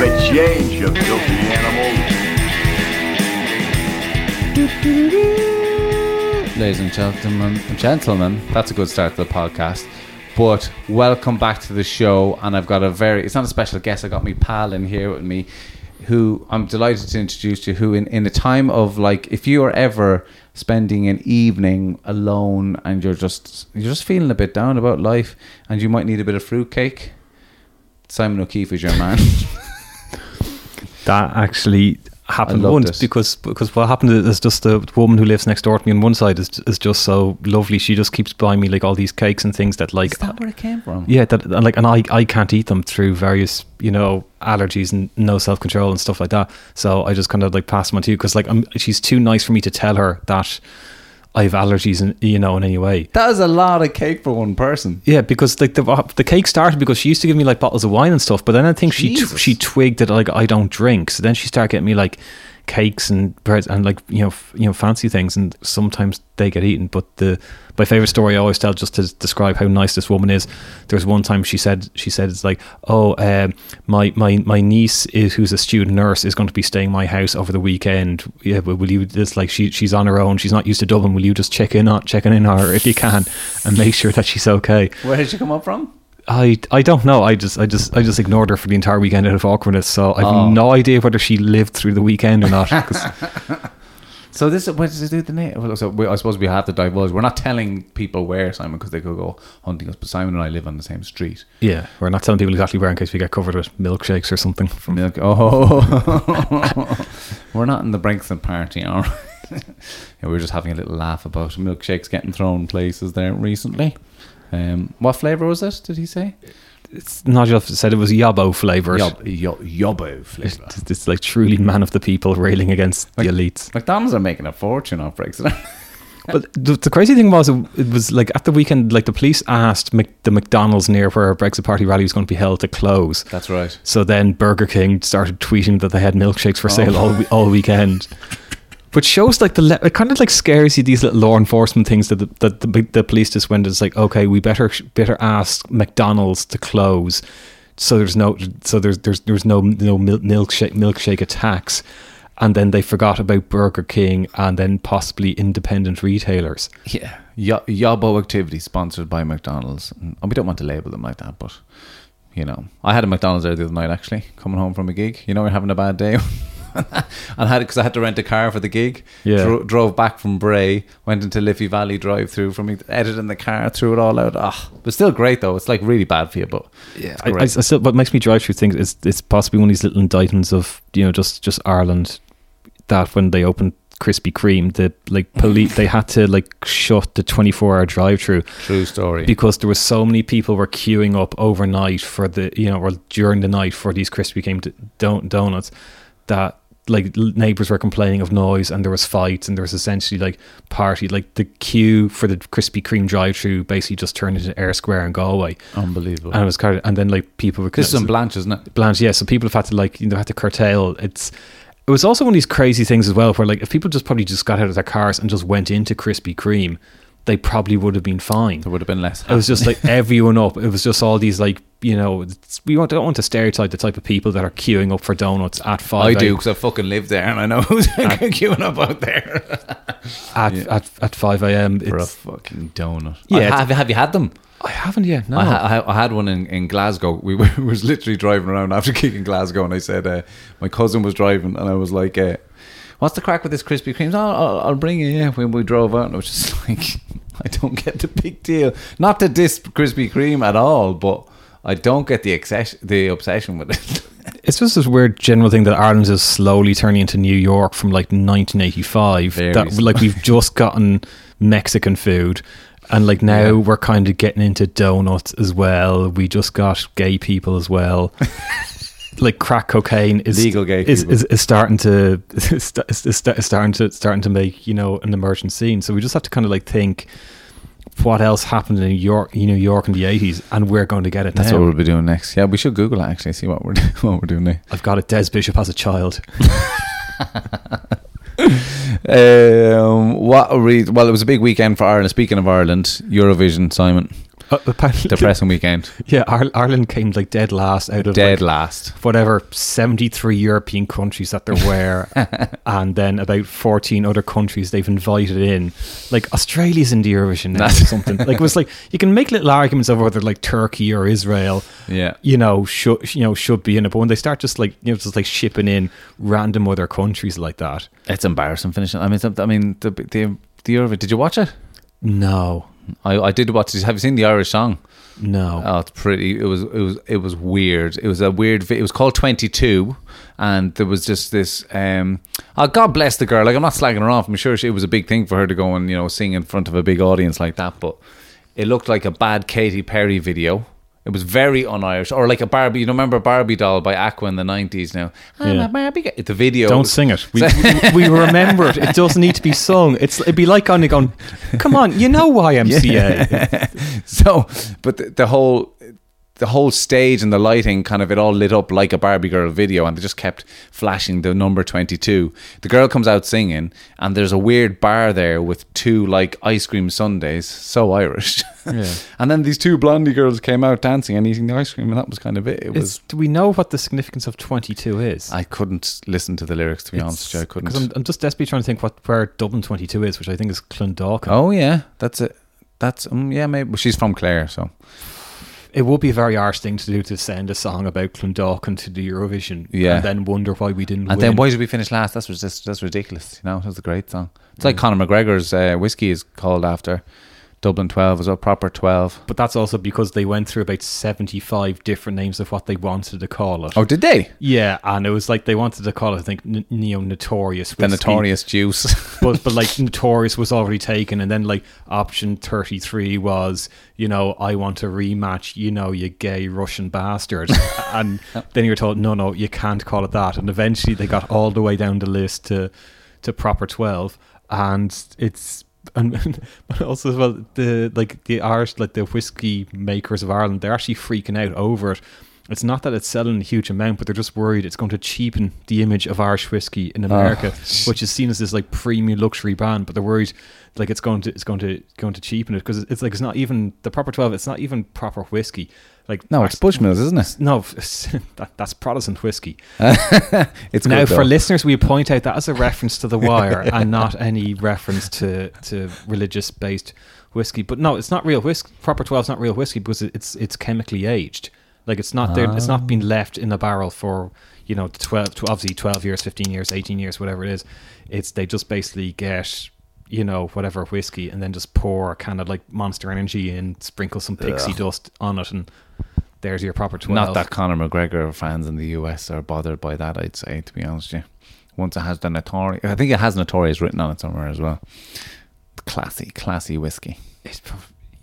The change, you filthy. Ladies and gentlemen, gentlemen, that's a good start to the podcast. But welcome back to the show, and I've got a very, it's not a special guest, I got me pal in here with me, who I'm delighted to introduce to, who in, in a time of like, if you are ever spending an evening alone and you're just, you're just feeling a bit down about life, and you might need a bit of fruitcake, Simon O'Keefe is your man. that actually happened once it. because because what happened is just the woman who lives next door to me on one side is is just so lovely. She just keeps buying me like all these cakes and things that like is that where it came from? yeah that and like and I I can't eat them through various you know allergies and no self control and stuff like that. So I just kind of like pass them on to you because like I'm, she's too nice for me to tell her that I have allergies in you know in any way. That is a lot of cake for one person. Yeah, because like the uh, the cake started because she used to give me like bottles of wine and stuff, but then I think she Jesus. she twigged that like I don't drink, so then she started getting me like cakes and breads and like you know f- you know fancy things, and sometimes they get eaten. But the my favorite story I always tell just to describe how nice this woman is. There was one time she said she said it's like oh um, my my my niece is who's a student nurse is going to be staying my house over the weekend. Yeah, but will you just like she she's on her own, she's not used to Dublin. Will you just check in on checking in on her if you can and make sure that she's okay? Where did she come up from? I I don't know. I just I just I just ignored her for the entire weekend out of awkwardness. So I've Oh. no idea whether she lived through the weekend or not. So this what does it do the name? Well, So we, I suppose we have to divulge. We're not telling people where Simon because they could go hunting us. But Simon and I live on the same street. yeah, we're not telling people exactly where in case we get covered with milkshakes or something. From milk. Oh, we're not in the Brexit party, all right. yeah, we were just having a little laugh about milkshakes getting thrown places there recently. Um, what flavour was it? Did he say? It's just said it was yabo flavored. Yob, yo, yobbo flavour. It's, it's like truly man of the people railing against the elites. McDonald's are making a fortune off Brexit. But the, the crazy thing was, it, it was like at the weekend, like the police asked Mc, the McDonald's near where a Brexit Party rally was going to be held to close. That's right. So then Burger King started tweeting that they had milkshakes for sale all all weekend. But shows like the le- it kind of like scares you these little law enforcement things that the, that the, the police just went it's like okay we better better ask McDonald's to close so there's no so there's there's there's no no milkshake milkshake attacks and then they forgot about Burger King and then possibly independent retailers. Yeah, Yo- Yobo activity sponsored by McDonald's. And we don't want to label them like that, but you know, I had a McDonald's there the other night actually, coming home from a gig. You know, we're having a bad day. and had because I had to rent a car for the gig. Yeah. Dro- drove back from Bray, went into Liffey Valley drive through from in the car, threw it all out. Ah, but still great though. It's like really bad for you, but yeah, I, I, I still, what makes me drive through things is it's possibly one of these little indictments of you know just just Ireland that when they opened Krispy Kreme, the like police they had to like shut the twenty four hour drive through True story. because there was so many people were queuing up overnight for the you know or during the night for these Krispy Kreme don- donuts that like neighbors were complaining of noise and there was fights and there was essentially like party like the queue for the Krispy Kreme drive through basically just turned into Eyre Square in Galway Unbelievable. and it was kind of and then like people were this is in Blanch, isn't it? Blanch, yeah. So people have had to like you know had to curtail. It's it was also one of these crazy things as well, where like if people just probably just got out of their cars and just went into Krispy Kreme, they probably would have been fine. There would have been less. It was just like everyone up. It was just all these like you know it's- we want, don't want to stereotype the type of people that are queuing up for donuts at five. I do because I fucking live there and I know who's queuing up out there at, at at five a.m. for a fucking donut. Yeah, have, have you had them? I haven't yet. No, I, ha- I, I had one in, in Glasgow. We were, was literally driving around after kicking Glasgow, and I said, uh, my cousin was driving, and I was like, uh, "What's the crack with this Krispy Kremes?" Oh, I'll, I'll bring you. Yeah, when we drove out, and I was just like, I don't get the big deal. Not to diss Krispy Kreme at all, but I don't get the obsession, the obsession with it. it's just this weird general thing that Ireland is slowly turning into New York from like 1985. Very that slow. like we've just gotten Mexican food. And like now Yeah. we're kind of getting into donuts as well. We just got gay people as well. Like crack cocaine is Legal gay is, is, is starting to is, is, is starting to starting to make you know an emergent scene. So we just have to kind of like think what else happened in New York, New York in the eighties, and we're going to get it That's now. what we'll be doing next. Yeah, we should Google it actually, see what we're what we're doing now. I've got it. Des Bishop has a child. Um, what a re- well, it was a big weekend for Ireland. Speaking of Ireland, Eurovision, Simon, Uh, apparently, depressing weekend, Yeah, Ireland came like dead last out of dead like, last. whatever seventy three European countries that there were, and then about fourteen other countries they've invited in. Like Australia's in the Eurovision now or something. Like it was like you can make little arguments over whether like Turkey or Israel, Yeah, you know, should you know should be in it, but when they start just like you know just like shipping in random other countries like that, it's embarrassing finishing. I mean, I mean, the the the Eurovision. Did you watch it? no, I, I did watch it. Have you seen the Irish song? no. Oh, it's pretty. It was it was it was weird. It was a weird. vi- It was called Twenty Two, and there was just this. Um, oh, God bless the girl. Like I'm not slagging her off. I'm sure she, it was a big thing for her to go and you know sing in front of a big audience like that. But it looked like a bad Katy Perry video. It was very un-Irish, or like a Barbie. You know, remember Barbie doll by Aqua in the '90s? Now, I'm Yeah. a Barbie. girl. The video. Don't sing it. We, we, we remember it. It doesn't need to be sung. It's it'd be like on going, come on, you know why YMCA. so but the, the whole the whole stage and the lighting kind of it all lit up like a Barbie girl video and they just kept flashing the number 22 the girl comes out singing and there's a weird bar there with two like ice cream sundaes. So Irish. Yeah. and then these two blondie girls came out dancing and eating the ice cream and that was kind of it. It was do we know what the significance of 22 is? I couldn't listen to the lyrics to be honest you I couldn't. Because I'm, I'm just desperately trying to think what where Dublin 22 is, which I think is Clondalkin. oh yeah that's it. That's um, yeah maybe well, she's from Clare so It would be a very harsh thing to do to send a song about Clondalkin to the Eurovision Yeah. and then wonder why we didn't And win. then why did we finish last? That's just that's ridiculous. You know, it was a great song. It's like Conor McGregor's uh, whiskey is called after Dublin Twelve as a proper twelve. But that's also because they went through about 75 different names of what they wanted to call it. Oh, did they? Yeah, and it was like they wanted to call it, I think, n- Neo Notorious. The notorious juice. but but like notorious was already taken and then like option 33 was you know i want to rematch you know you gay russian bastard and then you were told no no you can't call it that and eventually they got all the way down the list to to proper 12 and it's and but also as well the like the irish like the whiskey makers of ireland they're actually freaking out over it it's not that it's selling a huge amount, but they're just worried it's going to cheapen the image of Irish whiskey in ah. America, which is seen as this like premium luxury brand. But they're worried like it's going to it's going to going to cheapen it because it's like it's not even the proper twelve. It's not even proper whiskey. Like no, it's Bushmills, isn't it? no, that, that's Protestant whiskey. It's Now, for listeners, we point out that as a reference to the wire and not any reference to to religious based whiskey. But no, it's not real whiskey. Proper twelve is not real whiskey because it's it's chemically aged. Like it's not there. It's not been ah. left in a barrel for you know twelve, to obviously twelve years, fifteen years, eighteen years, whatever it is. It's they just basically get you know whatever whiskey and then just pour kind of like Monster Energy and sprinkle some pixie dust on it and. There's your proper twelve. Not that Conor McGregor fans in the US are bothered by that. I'd say, to be honest, with you. Once it has the notorious, I think it has notorious written on it somewhere as well. Classy, classy whiskey. It's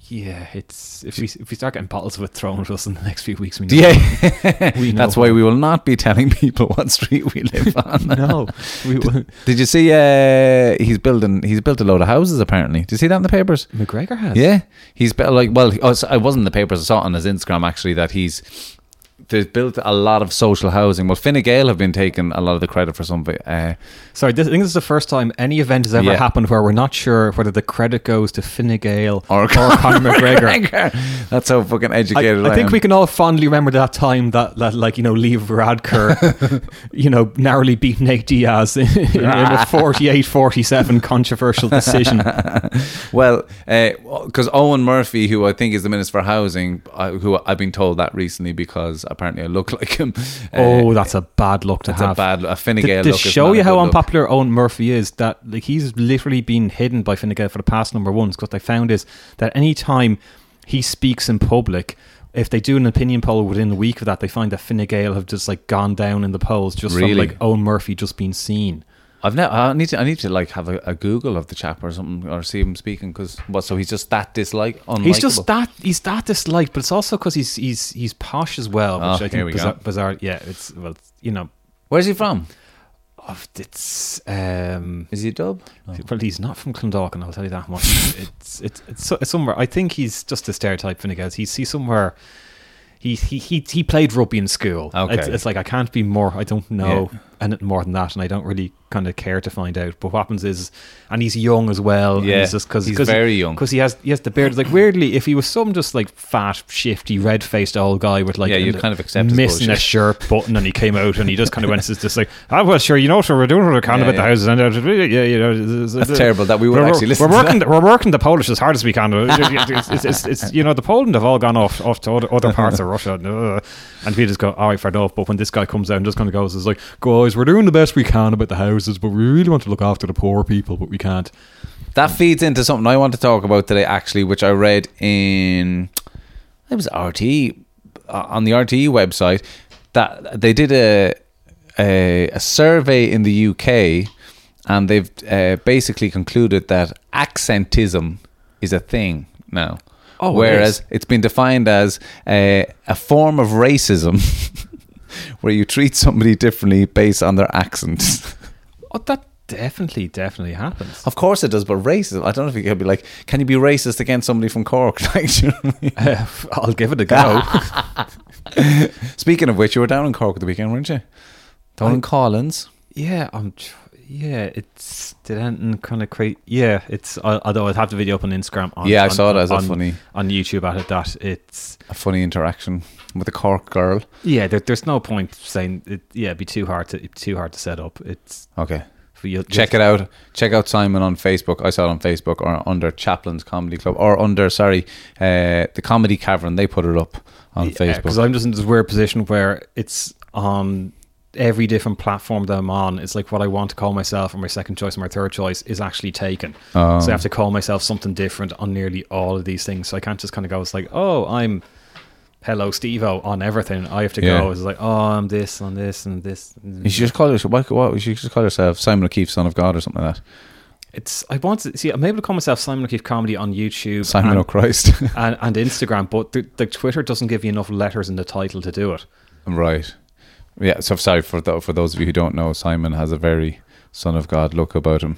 yeah, it's if we if we start getting bottles of it thrown at us in the next few weeks, we know. Yeah, We know that's why we will not be telling people what street we live on. no, we will. Did you see? Uh, he's building. He's built a load of houses. Apparently, did you see that in the papers? McGregor has. Yeah, he's built like. Well, I was- I wasn't in the papers. I saw it on his Instagram actually that he's there's built a lot of social housing. Well, Fine Gael have been taking a lot of the credit for some of it. Uh, Sorry, this, I think this is the first time any event has ever Yeah. happened where we're not sure whether the credit goes to Fine Gael or, or Conor McGregor. That's how fucking educated I, I think am. we can all fondly remember that time that, that like, you know, Leo Varadkar, you know, narrowly beat Nate Diaz in, in a 48 47 controversial decision. Well, because Eoghan Murphy, who I think is the Minister for Housing, uh, who I've been told that recently because apparently I look like him. Uh, oh, that's a bad look to that's a have. bad, a Fine to, Gael to look. is show you how good look. unpopular Eoghan Murphy is, that like he's literally been hidden by Fine Gael for the past number ones. Because they found is that any time he speaks in public, if they do an opinion poll within a week of that, they find that Fine Gael have just like gone down in the polls just Really? from like Eoghan Murphy just being seen. I've never. I need to. I need to like have a, a Google of the chap or something, or see him speaking. Because what? So he's just that dislike. Unlikable. He's just that he's that disliked, but it's also because he's he's he's posh as well, which Oh, I think we bizarre, go. bizarre. Yeah, it's well, it's, you know, Where's he from? oh, it's um. Is he a dub? Well, he's not from Clondalkin. I'll tell you that much. it's, it's it's it's somewhere. I think he's just a stereotype Finnegas. He's he's somewhere. He he he he played rugby in school. Okay. It's, it's like I can't be more. I don't know Yeah. Anything more than that, and I don't really kind of care to find out. But what happens is, and he's young as well. and Yeah, he's just because he's very young. Because he has he has the beard. Like weirdly, if he was some just like fat, shifty, red faced old guy with like Yeah, you'd kind of accept missing a shirt button, and he came out and he just kind of went it's just like, ah, well, sure, you know, so we're doing what we can Yeah, about the yeah. houses, and uh, yeah, you know, That's terrible that we would we're, actually listen We're to working. that. We're working the Polish as hard as we can. It's, it's, it's, it's, you know the Poland have all gone off off to other, other parts of Russia, uh, and we just go, all right, fair enough. But when this guy comes out and just kind of goes, it's like, guys, we're doing the best we can about the houses, but we really want to look after the poor people, but we can't. That feeds into something I want to talk about today, actually, which I read in it was RTE uh, on the RTE website that they did a a, a survey in the UK, and they've uh, basically concluded that accentism is a thing now. Oh, whereas is. it's been defined as a, a form of racism where you treat somebody differently based on their accent. Oh, that definitely, definitely happens. Of course it does, but racism. I don't know if you could be like, can you be racist against somebody from Cork? Like, you know I mean? Uh, I'll give it a go. Speaking of which, you were down in Cork at the weekend, weren't you? Down in Collins. yeah, I'm. tr- Yeah, it's did anything kind of create. Yeah, it's. al- Although I'd have the video up on Instagram. On, Yeah, I on- saw that as a funny- on YouTube at it. That it's A funny interaction with a Cork girl. Yeah, there, there's no point saying it. Yeah, it'd be too hard to too hard to set up. It's Okay. for you. Check it out. Check out Simon on Facebook. I saw it on Facebook or under Chaplin's Comedy Club or under, sorry, uh, the Comedy Cavern. They put it up on because Facebook. Because I'm just in this weird position where it's on every different platform that I'm on. It's like what I want to call myself, or my second choice, or my third choice is actually taken. Oh. So I have to call myself something different on nearly all of these things. So I can't just kind of go. It's like, oh, I'm. Hello, Steve-O on everything. I have to Yeah. go. It's like, oh, I'm this, on this, and this. You should just call yourself, what, what, you should just call yourself Simon O'Keefe, Son of God, or something like that. It's. I want to see. I'm able to call myself Simon O'Keefe Comedy on YouTube. Simon and- O'Christ. and, and Instagram, but the, the Twitter doesn't give you enough letters in the title to do it. Right. Yeah. So sorry for th- for those of you who don't know, Simon has a very son of God look about him.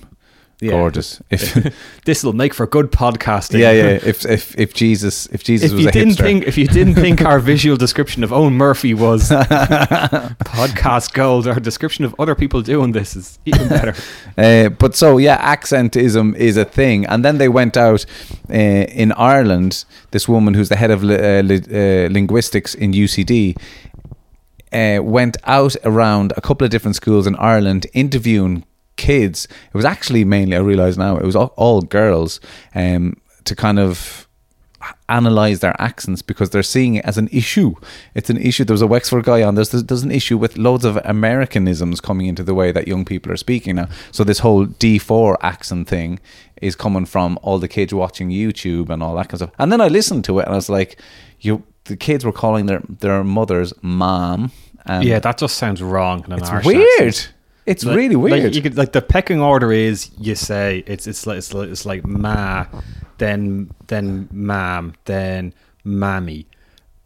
Yeah. Gorgeous. If This will make for good podcasting. yeah, yeah. If if if Jesus if Jesus If was you a didn't hipster, think, if you didn't think our visual description of Eoghan Murphy was podcast gold, our description of other people doing this is even better. Uh, but so yeah, accentism is a thing, and then they went out uh, in Ireland. This woman, who's the head of li- uh, li- uh, linguistics in UCD, uh, went out around a couple of different schools in Ireland interviewing kids. It was actually mainly, I realise now, it was all, all girls um, to kind of analyze their accents because they're seeing it as an issue. It's an issue. There was a Wexford guy on. There's there's an issue with loads of Americanisms coming into the way that young people are speaking now. So this whole D4 accent thing is coming from all the kids watching YouTube and all that kind of stuff. And then I listened to it and I was like, you. The kids were calling their their mothers mom. And yeah, that just sounds wrong. It's weird. accent. It's Like- really like, weird. you could, like the pecking order is you say it's it's like it's like, it's like ma, then then mam, then mammy,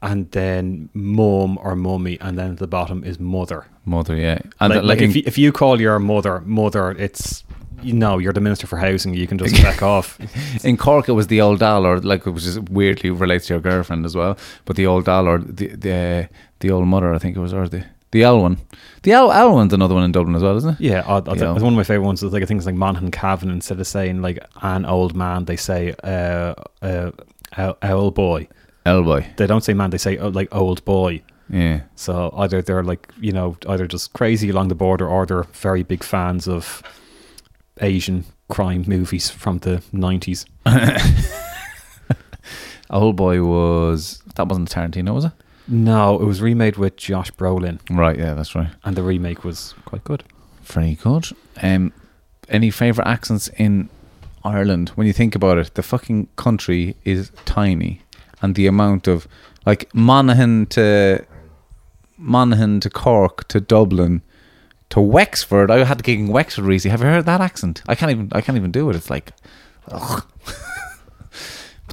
and then mom or mummy, and then at the bottom is mother. Mother, yeah. And like, like, like in- if you, if you call your mother mother, it's you know, you're the minister for housing. You can just back off. In Cork, it was the old dollar, like which is weirdly relates to your girlfriend as well. But the old dollar, the the the old mother, I think it was, or the the L one. The L, L one's another one in Dublin as well, isn't it? Yeah, I, I think Yeah. one of my favorite ones is like I think it's like Monaghan Cavan. Instead of saying like an old man, they say uh, uh, owl- owl boy. L boy. They don't say man. They say oh, like old boy. Yeah. So either they're like you know either just crazy along the border, or they're very big fans of Asian crime movies from the nineties. Old boy was that wasn't Tarantino, was it? No, it was remade with Josh Brolin, Right. Yeah, that's right. and the remake was quite good. Very good. Um, any favorite accents in Ireland? When you think about it, the fucking country is tiny, and the amount of like Monaghan to Monaghan to Cork to Dublin to Wexford. I had to gig in Wexford recently. Have you heard that accent? I can't even. I can't even do it. It's like. ugh.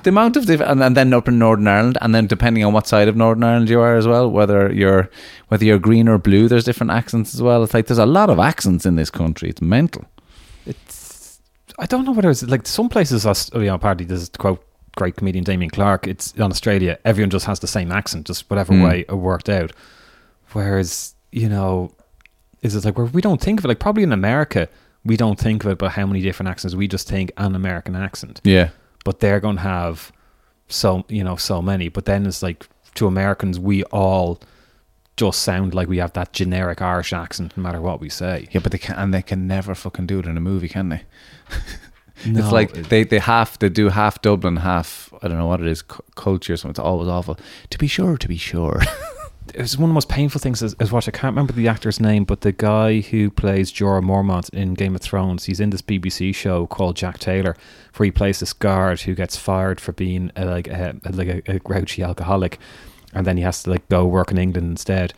The amount of diff- and, and then up in Northern Ireland, and then depending on what side of Northern Ireland you are as well, whether you're whether you're green or blue, there's different accents as well. It's like there's a lot of accents in this country. It's mental. It's I don't know whether it's like some places. You know, apparently to quote great comedian Damien Clark. It's in Australia. Everyone just has the same accent, just whatever Mm. way it worked out. Whereas you know, is it like where we don't think of it? Like probably in America, we don't think of it but how many different accents. We just think an American accent, Yeah, but they're going to have so you know so many. But then it's like to Americans, we all just sound like we have that generic Irish accent, no matter what we say. yeah, but they can and they can never fucking do it in a movie, can they? No, it's like they they have to do half Dublin, half I don't know what it is, cu- culture something. It's always awful. To be sure, to be sure. it was one of the most painful things is, is watch. I can't remember the actor's name, but the guy who plays Jorah Mormont in Game of Thrones, he's in this BBC show called Jack Taylor, where he plays this guard who gets fired for being a, like a, like a, a grouchy alcoholic, and then he has to like go work in England instead.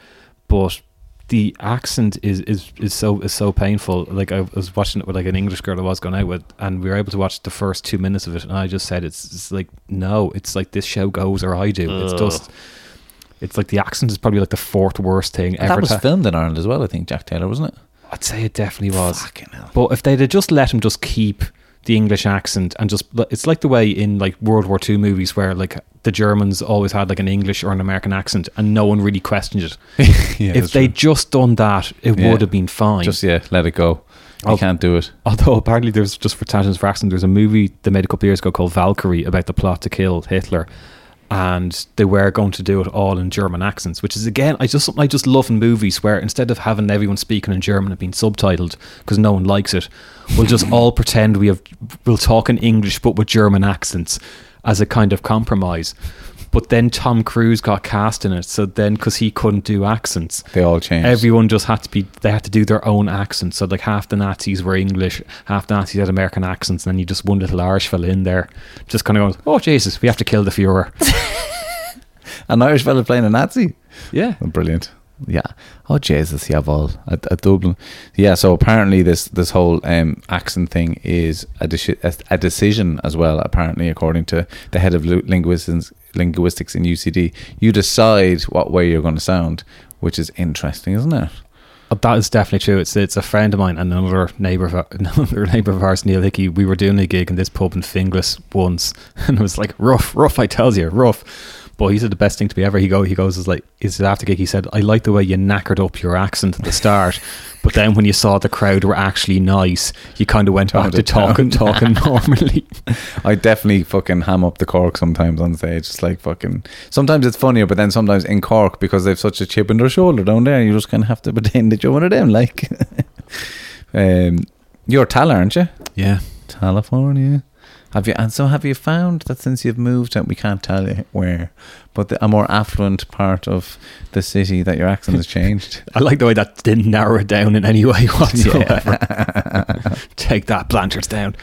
But the accent is, is, is so is so painful. Like I was watching it with like an English girl I was going out with, and we were able to watch the first two minutes of it, and I just said it's, it's like no, it's like this show goes or I do. It's just it's like the accent is probably like the fourth worst thing ever. that was to- filmed in Ireland as well. I think Jack Taylor wasn't it? I'd say it definitely was. But if they'd have just let him just keep the English accent and just it's like the way in like World War II movies where like the Germans always had like an English or an American accent and no one really questioned it. yeah, if they'd true. just done that, it Yeah. would have been fine. just yeah, let it go. I'll- can't do it. Although apparently there's just for tangents for accent, there's a movie they made a couple of years ago called Valkyrie about the plot to kill Hitler, and they were going to do it all in German accents, which is again I just something I just love in movies where instead of having everyone speaking in German and being subtitled because no one likes it, we'll just all pretend we have we'll talk in English but with German accents as a kind of compromise. But then Tom Cruise got cast in it, so then because he couldn't do accents, They all changed. everyone just had to be they had to do their own accents so like half the nazis were english half the nazis had american accents and then you just one little irish fella in there just kind of going oh jesus we have to kill the fuhrer An Irish fella playing a Nazi. yeah Oh, brilliant. Yeah. Oh Jesus, yeah, all at, at Dublin. Yeah. So apparently, this this whole um, accent thing is a, deci- a, decision as well. Apparently, according to the head of linguistics linguistics in UCD, you decide what way you're going to sound, which is interesting, isn't it? Oh, that is definitely true. It's it's a friend of mine and another neighbor of, another neighbor of ours neil hickey. We were doing a gig in this pub in finglas once and it was like rough rough i tells you rough but he said the best thing to me ever he go he goes is like is it after gig he said i like the way you knackered up your accent at the start but then when you saw the crowd were actually nice you kind of went back to down. talking talking normally I definitely fucking ham up the Cork sometimes on stage. It's like fucking. Sometimes it's funnier, but then sometimes in Cork because they've such a chip in their shoulder down there, you just kind of have to pretend that you're one of them. Like, um, you're Tallaght, aren't you? yeah California. Have you? And so have you found that since you've moved, and we can't tell you where, but the, a more affluent part of the city, that your accent has changed. I like the way that didn't narrow it down in any way whatsoever. Take that, Blanchardstown.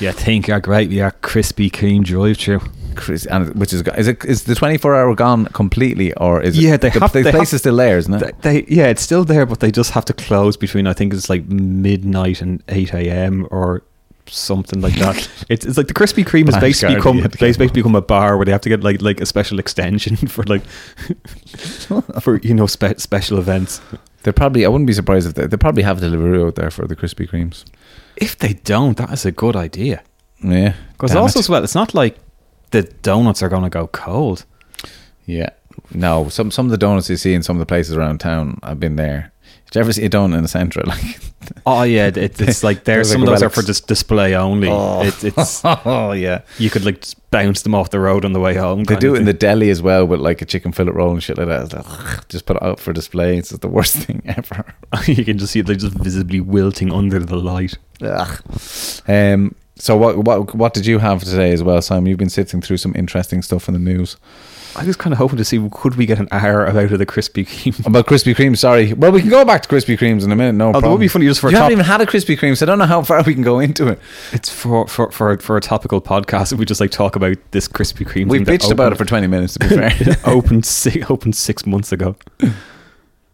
yeah, think you're great. We are Krispy Kreme drive through. Chris, and which is is it is the twenty four hour gone completely, or is it? Yeah, they the, have- the they place have- is still there, isn't it? They, they, yeah, it's still there, but they just have to close between I think it's like midnight and eight a.m. or something like that. it's, it's like the Krispy Kreme has basically become you had to get basically become a bar where they have to get like like a special extension for like for you know spe- special events. They're probably. I wouldn't be surprised if they, they probably have Deliveroo out there for the Krispy Kremes. If they don't, that is a good idea. Yeah, Because also it. as well, it's not like the donuts are going to go cold. Yeah. No, some some of the donuts you see in some of the places around town, I've been there. Did you ever see a donut in the centre? Like, Oh yeah, it, it's like there's Those some like of those are for dis- display only. Oh. It, it's oh yeah. you could like just bounce them off the road on the way home. They do it in the deli as well with like a chicken fillet roll and shit like that. Like, just put it out for display. It's just the worst thing ever. you can just see they're just visibly wilting under the light. Ugh. Um. So what what what did you have today as well, Simon? You've been sitting through some interesting stuff in the news I was kind of hoping to see could we get an hour out of the Krispy Kreme. about Krispy Kremes. Sorry. Well, we can go back to Krispy Kremes in a minute. No Oh, that problem. would be funny just for a you haven't top- even had a Krispy Kreme, so I don't know how far we can go into it. It's for for for for a topical podcast. We just like talk about this Krispy Kreme. We bitched about it for twenty minutes. To be fair. opened six, opened six months ago.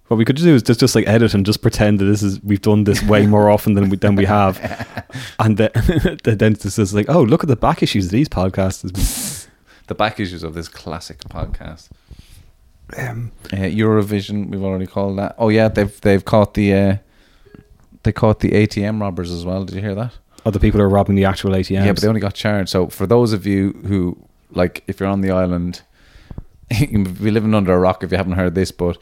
What we could do is just, just like edit and just pretend that this is we've done this way more often than we than we have, and then the dentist is like, "Oh, look at the back issues of these podcasts." Has been-" the back issues of this classic podcast. Um, Uh, Eurovision, we've already called that. Oh yeah, they've they've caught the uh, they caught the ATM robbers as well. Did you hear that? Other people are robbing the actual ATMs. Yeah, but they only got charged. So for those of you who like, if you're on the island, you be living under a rock if you haven't heard this, but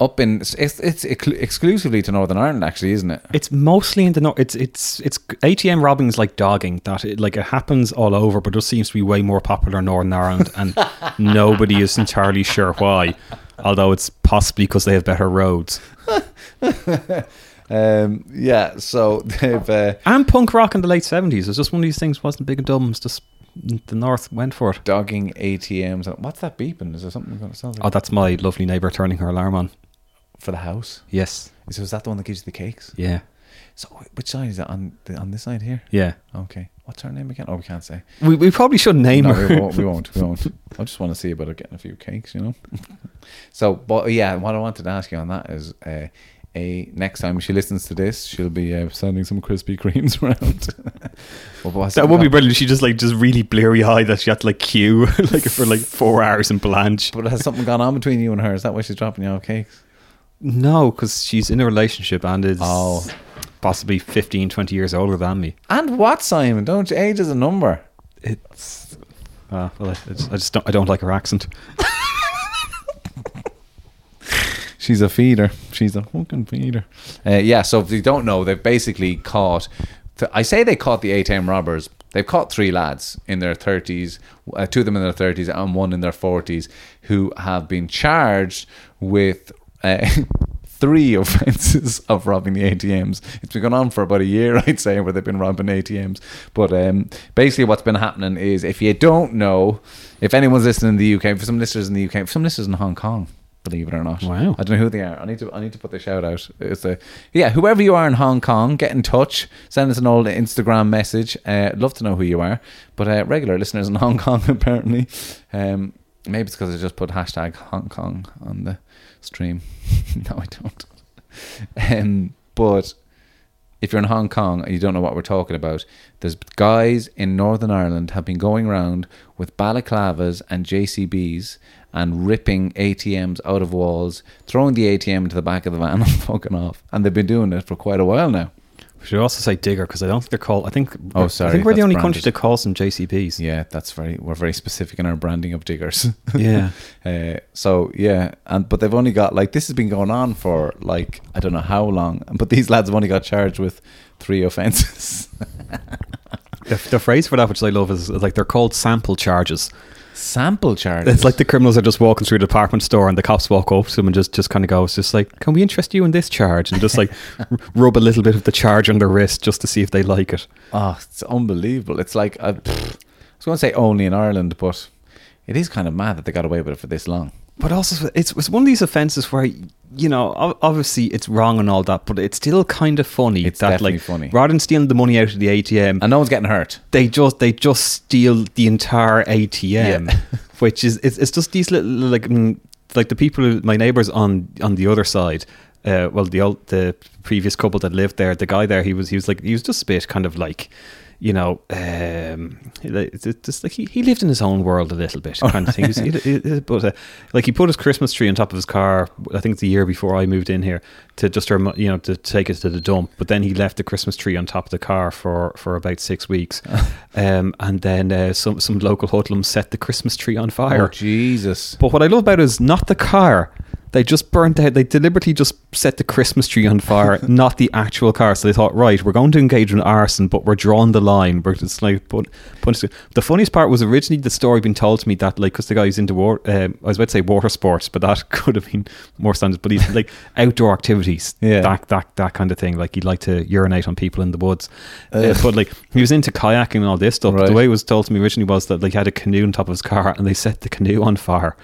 up in it's it's exclusively to Northern Ireland, actually, isn't it? It's mostly in the north. It's it's it's ATM robbing is like dogging. That it like it happens all over, but it just seems to be way more popular in Northern Ireland, and nobody is entirely sure why. Although it's possibly because they have better roads Um, yeah. So they've uh, and punk rock in the late seventies. It's just one of these things. wasn't big and dumb. It's just the north went for it. dogging ATMs. What's that beeping? Is there something going to sound Oh, that's my lovely neighbour turning her alarm on. For the house? Yes. So is that the one that gives you the cakes? Yeah. So which side is that on the, on this side here? Yeah. Okay. What's her name again? Oh, we can't say. We, we probably should name no, her. we won't. We won't. We won't. I just want to see about her getting a few cakes, you know. so, but yeah, what I wanted to ask you on that is, uh, a next time she listens to this, she'll be uh, sending some Krispy Kremes around. Well, That would be brilliant. She just like just really bleary eyed that she had to like queue like for like four hours in Blanch. But has something gone on between you and her? Is that why she's dropping you off cakes? No, because she's in a relationship and is Oh. possibly 15, 20 years older than me. And what, Simon? Don't you, age is a number. It's uh, well, I, it's- I just don't, I don't like her accent. She's a feeder. She's a fucking feeder. Uh, yeah. So if you don't know, they've basically caught. th- I say they caught the ATM robbers. They've caught three lads in their thirties, uh, two of them in their thirties, and one in their forties, who have been charged with. Uh, Three offences of robbing the ATMs. It's been going on for about a year, I'd say, where they've been robbing ATMs. But um, basically, what's been happening is if you don't know, if anyone's listening in the UK, for some listeners in the UK, for some listeners in Hong Kong, believe it or not, Wow. I don't know who they are. I need to I need to put the shout out. It's a yeah, whoever you are in Hong Kong, get in touch. Send us an old Instagram message. Uh, I'd love to know who you are. But uh, regular listeners in Hong Kong apparently. Um, maybe it's because I just put hashtag Hong Kong on the stream. no, I don't. Um, but if you're in Hong Kong and you don't know what we're talking about, there's guys in Northern Ireland have been going around with balaclavas and JCBs and ripping ATMs out of walls, throwing the ATM into the back of the van and fucking off. And they've been doing it for quite a while now. We should also say digger because I don't think they're called. I think. Oh, sorry, I think we're the only branded. country that calls them JCBs. Yeah, that's very we're very specific in our branding of diggers. Yeah. Uh, so yeah, and but they've only got like this has been going on for like I don't know how long, but these lads have only got charged with three offences. The, the phrase for that, which I love, is like they're called sample charges. Sample charges. It's like the criminals are just walking through the department store and the cops walk up to them and just, just kind of go, it's just like, can we interest you in this charge? And just like r- rub a little bit of the charge on their wrist just to see if they like it. Oh, it's unbelievable. It's like I, pfft, I was going to say only in Ireland, but it is kind of mad that they got away with it for this long. But also, it's, it's one of these offences where, you know, obviously it's wrong and all that, but it's still kind of funny. It's that, definitely like, funny. Rather than stealing the money out of the ATM, And no one's getting hurt. they just they just steal the entire ATM, Yeah. which is it's, it's just these little like mm, like the people my neighbors on on the other side. Uh, well, the old the previous couple that lived there, the guy there, he was he was like he was just a bit kind of like you know, um, like he, he lived in his own world a little bit, kind of thing. He he- he- but uh, like he put his Christmas tree on top of his car. I think it's the year before I moved in here to just you know to take it to the dump. But then he left the Christmas tree on top of the car for for about six weeks, um, and then uh, some some local hoodlums set the Christmas tree on fire. Oh Jesus! But what I love about it is not the car. They just burnt out. They deliberately just set the Christmas tree on fire, not the actual car. So they thought, right, we're going to engage in arson, but we're drawing the line. We're just like, put, put, the funniest part was originally the story being told to me that, like, because the guy's into war, um, I was about to say water sports, but that could have been more standard. But he's like outdoor activities, Yeah. that that that kind of thing. Like he'd like to urinate on people in the woods, uh, but like he was into kayaking and all this stuff. Right. the way it was told to me originally was that like he had a canoe on top of his car, and they set the canoe on fire.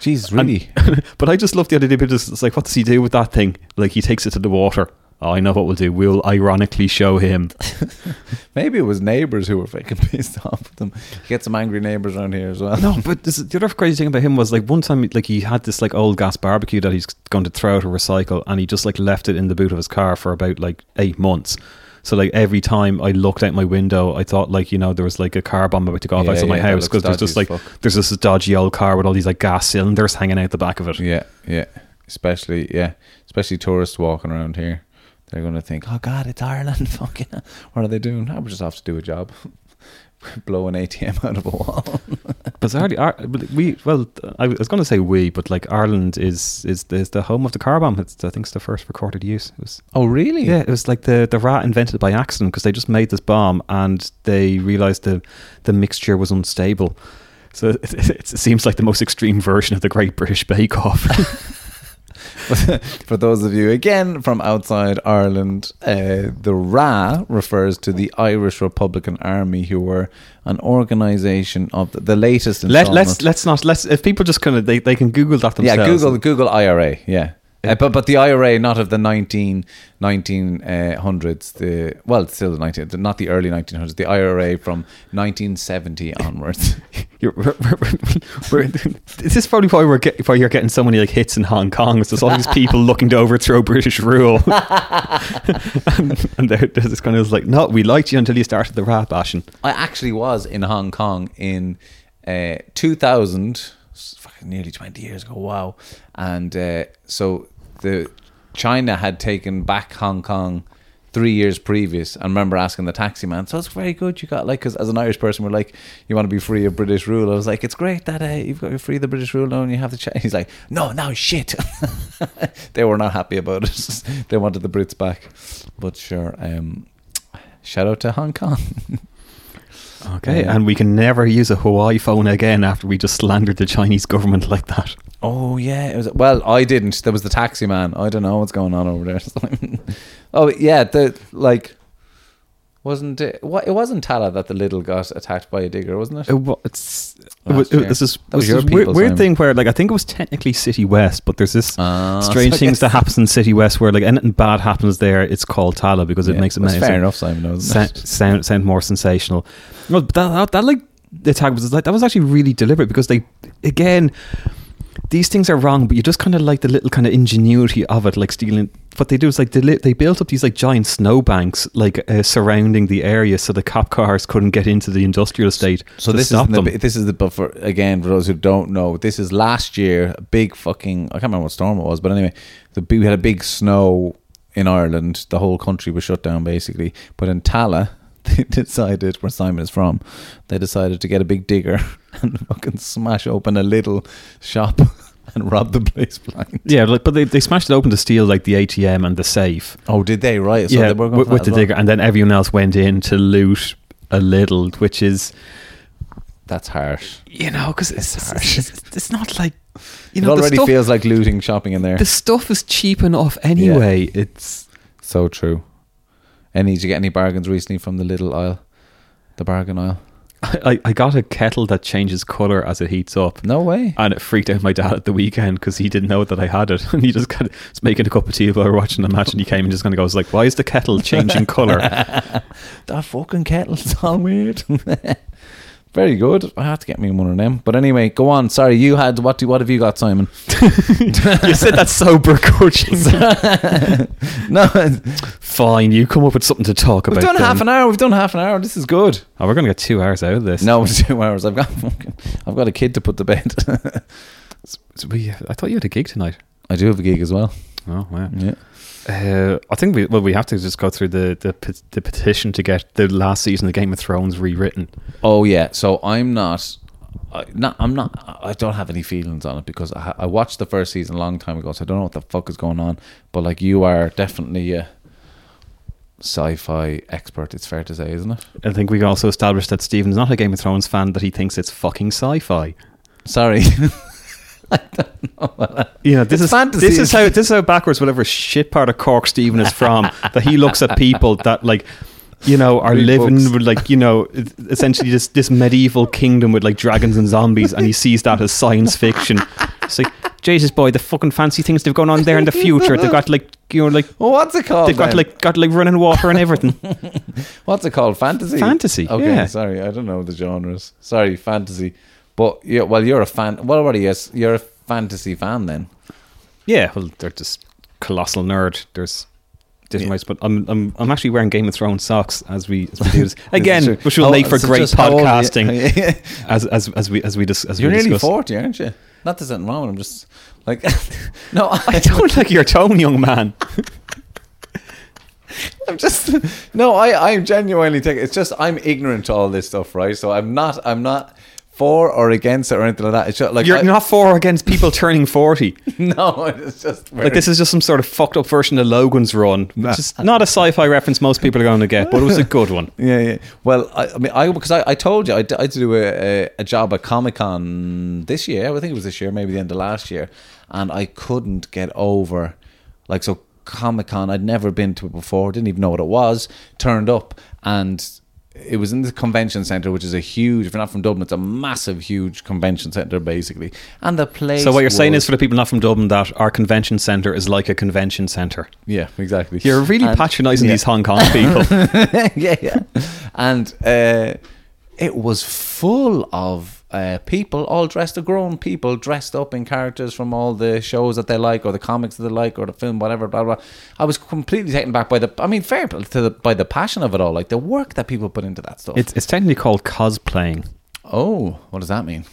Jeez, really? but I just love the idea because it's like, what does he do with that thing? Like, he takes it to the water. Oh, I know what we'll do. We'll ironically show him. Maybe it was neighbours who were fucking pissed off with them. Get some angry neighbours around here as well. no, but this, the other crazy thing about him was like one time, like he had this like old gas barbecue that he's going to throw out or recycle, and he just like left it in the boot of his car for about like eight months. So like every time I looked out my window, I thought like you know there was like a car bomb about to go off Yeah, outside my yeah, that house because there's just like fuck. there's this dodgy old car with all these like gas cylinders hanging out the back of it. Yeah, yeah. Especially, yeah, especially tourists walking around here. They're going to think, oh God, it's Ireland. Fucking, what are they doing? Oh, I would just have to do a job. Blow an ATM out of a wall. Bizarrely, Ar- we well, I was going to say we, but like Ireland is is is the home of the car bomb. It's I think it's the first recorded use. It was oh, really? yeah, it was like the the rat invented by accident because they just made this bomb and they realized the the mixture was unstable. So it, it, it seems like the most extreme version of the Great British Bake Off. For those of you, again, from outside Ireland, uh, the RA refers to the Irish Republican Army, who were an organisation of the, the latest Let, let's let's not let's if people just kind of they, they can Google that themselves. yeah. Google Google IRA. Yeah. Uh, but but the IRA not of the 19, 1900s the well it's still the 19 not the early 1900s the IRA from 1970 onwards You're, we're, we're, we're, this is probably why we're get, why you're getting so many like hits in Hong Kong. Is there's all these people looking to overthrow British rule, and, and they're, they're kind of like, no, we liked you until you started the rat bashing. I actually was in Hong Kong in uh, 2000, s- fucking nearly 20 years ago. Wow. And uh, so the China had taken back Hong Kong three years previous. I remember asking the taxi man, so it's very good you got like, because as an Irish person, we're like, you want to be free of British rule. I was like, it's great that uh, you've got you're free of the British rule now and you have the China. He's like, no, now shit. they were not happy about it. they wanted the Brits back. But sure, um, shout out to Hong Kong. Okay, Yeah. and we can never use a Huawei phone again after we just slandered the Chinese government like that. Oh yeah, it was. Well, I didn't. There was the taxi man. I don't know what's going on over there. oh yeah, the like wasn't it? What it wasn't Tallaght that the Lidl got attacked by a digger, wasn't it? It wa- it's it Last was, it year. this, That was this your weird, weird thing where like I think it was technically City West, but there's this Ah, strange I things that happens in City West where like anything bad happens there, it's called Tallaght because it Yeah, makes it that's fair enough, Simon. Sound, sound sound more sensational. No, but that, that, that like the attack was like that was actually really deliberate because they again these things are wrong, but you just kind of like the little kind of ingenuity of it, like stealing. What they do is like they, they built up these like giant snowbanks like uh, surrounding the area, so the cop cars couldn't get into the industrial estate. So this is the, this is the but for again for those who don't know, this is last year a big fucking I can't remember what storm it was, but anyway, the we had a big snow in Ireland. The whole country was shut down basically. But in Tallaght, they decided where Simon is from, they decided to get a big digger and fucking smash open a Lidl shop and rob the place blind. Yeah, like, but they, they smashed it open to steal like the ATM and the safe. Oh, did they? Right. So yeah, they were going with, with the well. digger, and then everyone else went in to loot a Lidl, which is That's harsh. you know because it's, It's harsh. it's, it's, it's not like you it know It already stuff, feels like looting shopping in there. the stuff is cheap enough anyway. It's So true. Any did you get any bargains recently from the Lidl aisle, the bargain aisle? I, I got a kettle that changes color as it heats up. No way. And it freaked out my dad at the weekend because he didn't know that I had it, and he just kind of was making a cup of tea while we were watching the match, and he came and just kind of goes like, "Why is the kettle changing color?" That fucking kettle's all weird. Very good. I have to get me one of them. But anyway, go on. Sorry, you had what? Do what have you got, Simon? you said that sober coaching. no, Fine, you come up with something to talk about. we've done then. half an hour. We've done half an hour. This is good. Oh, we're gonna get two hours out of this. No, two hours. I've got I've got a kid to put to bed. I thought you had a gig tonight. I do have a gig as well. Oh wow. Yeah. Uh, I think we well we have to just go through the, the the petition to get the last season of Game of Thrones rewritten. Oh yeah. So I'm not. I, not, I'm not. I don't have any feelings on it because I, I watched the first season a long time ago, so I don't know what the fuck is going on. But like, you are definitely a sci-fi expert. It's fair to say, isn't it? I think we also established that Stephen's not a Game of Thrones fan; that he thinks it's fucking sci-fi. Sorry. You know, this It's is fantasy. this is how this is how backwards whatever shit part of Cork Stephen is from. that he looks at people that like. You know, are Read living books. with like you know, essentially this this medieval kingdom with like dragons and zombies, and he sees that as science fiction. It's like Jesus, boy, the fucking fancy things they've gone on there in the future. They've got like you know, like well, what's it called? they've got then? like got like running water and everything. What's it called? Fantasy. Fantasy, Okay, yeah. sorry, I don't know the genres. Sorry, fantasy. But yeah, well, you're a fan. Well, what are you? You're a fantasy fan then. Yeah, well, they're just colossal nerd. There's different Yeah. ways, but I'm I'm I'm actually wearing Game of Thrones socks as we as we do this again, which will How- make for great just how old are you? podcasting. as as as we as we dis, as You're we nearly discuss. forty, aren't you? Not there's nothing wrong. with I'm just like, no, I I don't like your tone, young man. I'm just no. I I'm genuinely taking. It's just I'm ignorant to all this stuff, right? So I'm not. I'm not for or against it or anything like that. It's just like You're I- not for or against people turning forty. No, it's just Like this is just some sort of fucked up version of Logan's Run, which is not a sci-fi reference most people are going to get, but it was a good one. Yeah, yeah. Well, I, I mean, I because I, I told you I, had to do a, a, a job at Comic Con this year. I think it was this year, maybe the end of last year, and I couldn't get over like so. Comic Con, I'd never been to it before, didn't even know what it was. Turned up, and it was in the convention center, which is a huge. If you're not from Dublin, it's a massive, huge convention center, basically. And the place. So what you're saying is for the people not from Dublin that our convention centre is like a convention centre. yeah, exactly. You're really And- patronising yeah. these Hong Kong people. yeah, yeah. And uh, it was full of uh, people, all dressed, the grown people dressed up in characters from all the shows that they like, or the comics that they like, or the film, whatever. Blah blah. I was completely taken back by the. I mean, fair to the, by the passion of it all, like the work that people put into that stuff. It's it's technically called cosplaying. oh, what does that mean?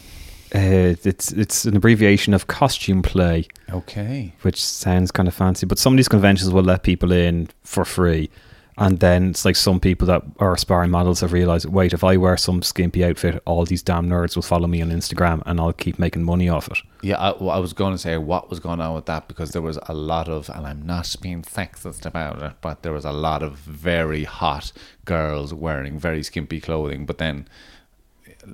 Uh, it's it's an abbreviation of costume play, Okay. which sounds kind of fancy. But some of these conventions will let people in for free, and then it's like some people that are aspiring models have realized, wait, if I wear some skimpy outfit, all these damn nerds will follow me on Instagram, and I'll keep making money off it. Yeah, I, well, I was going to say what was going on with that because there was a lot of, and I'm not being sexist about it, but there was a lot of very hot girls wearing very skimpy clothing, but then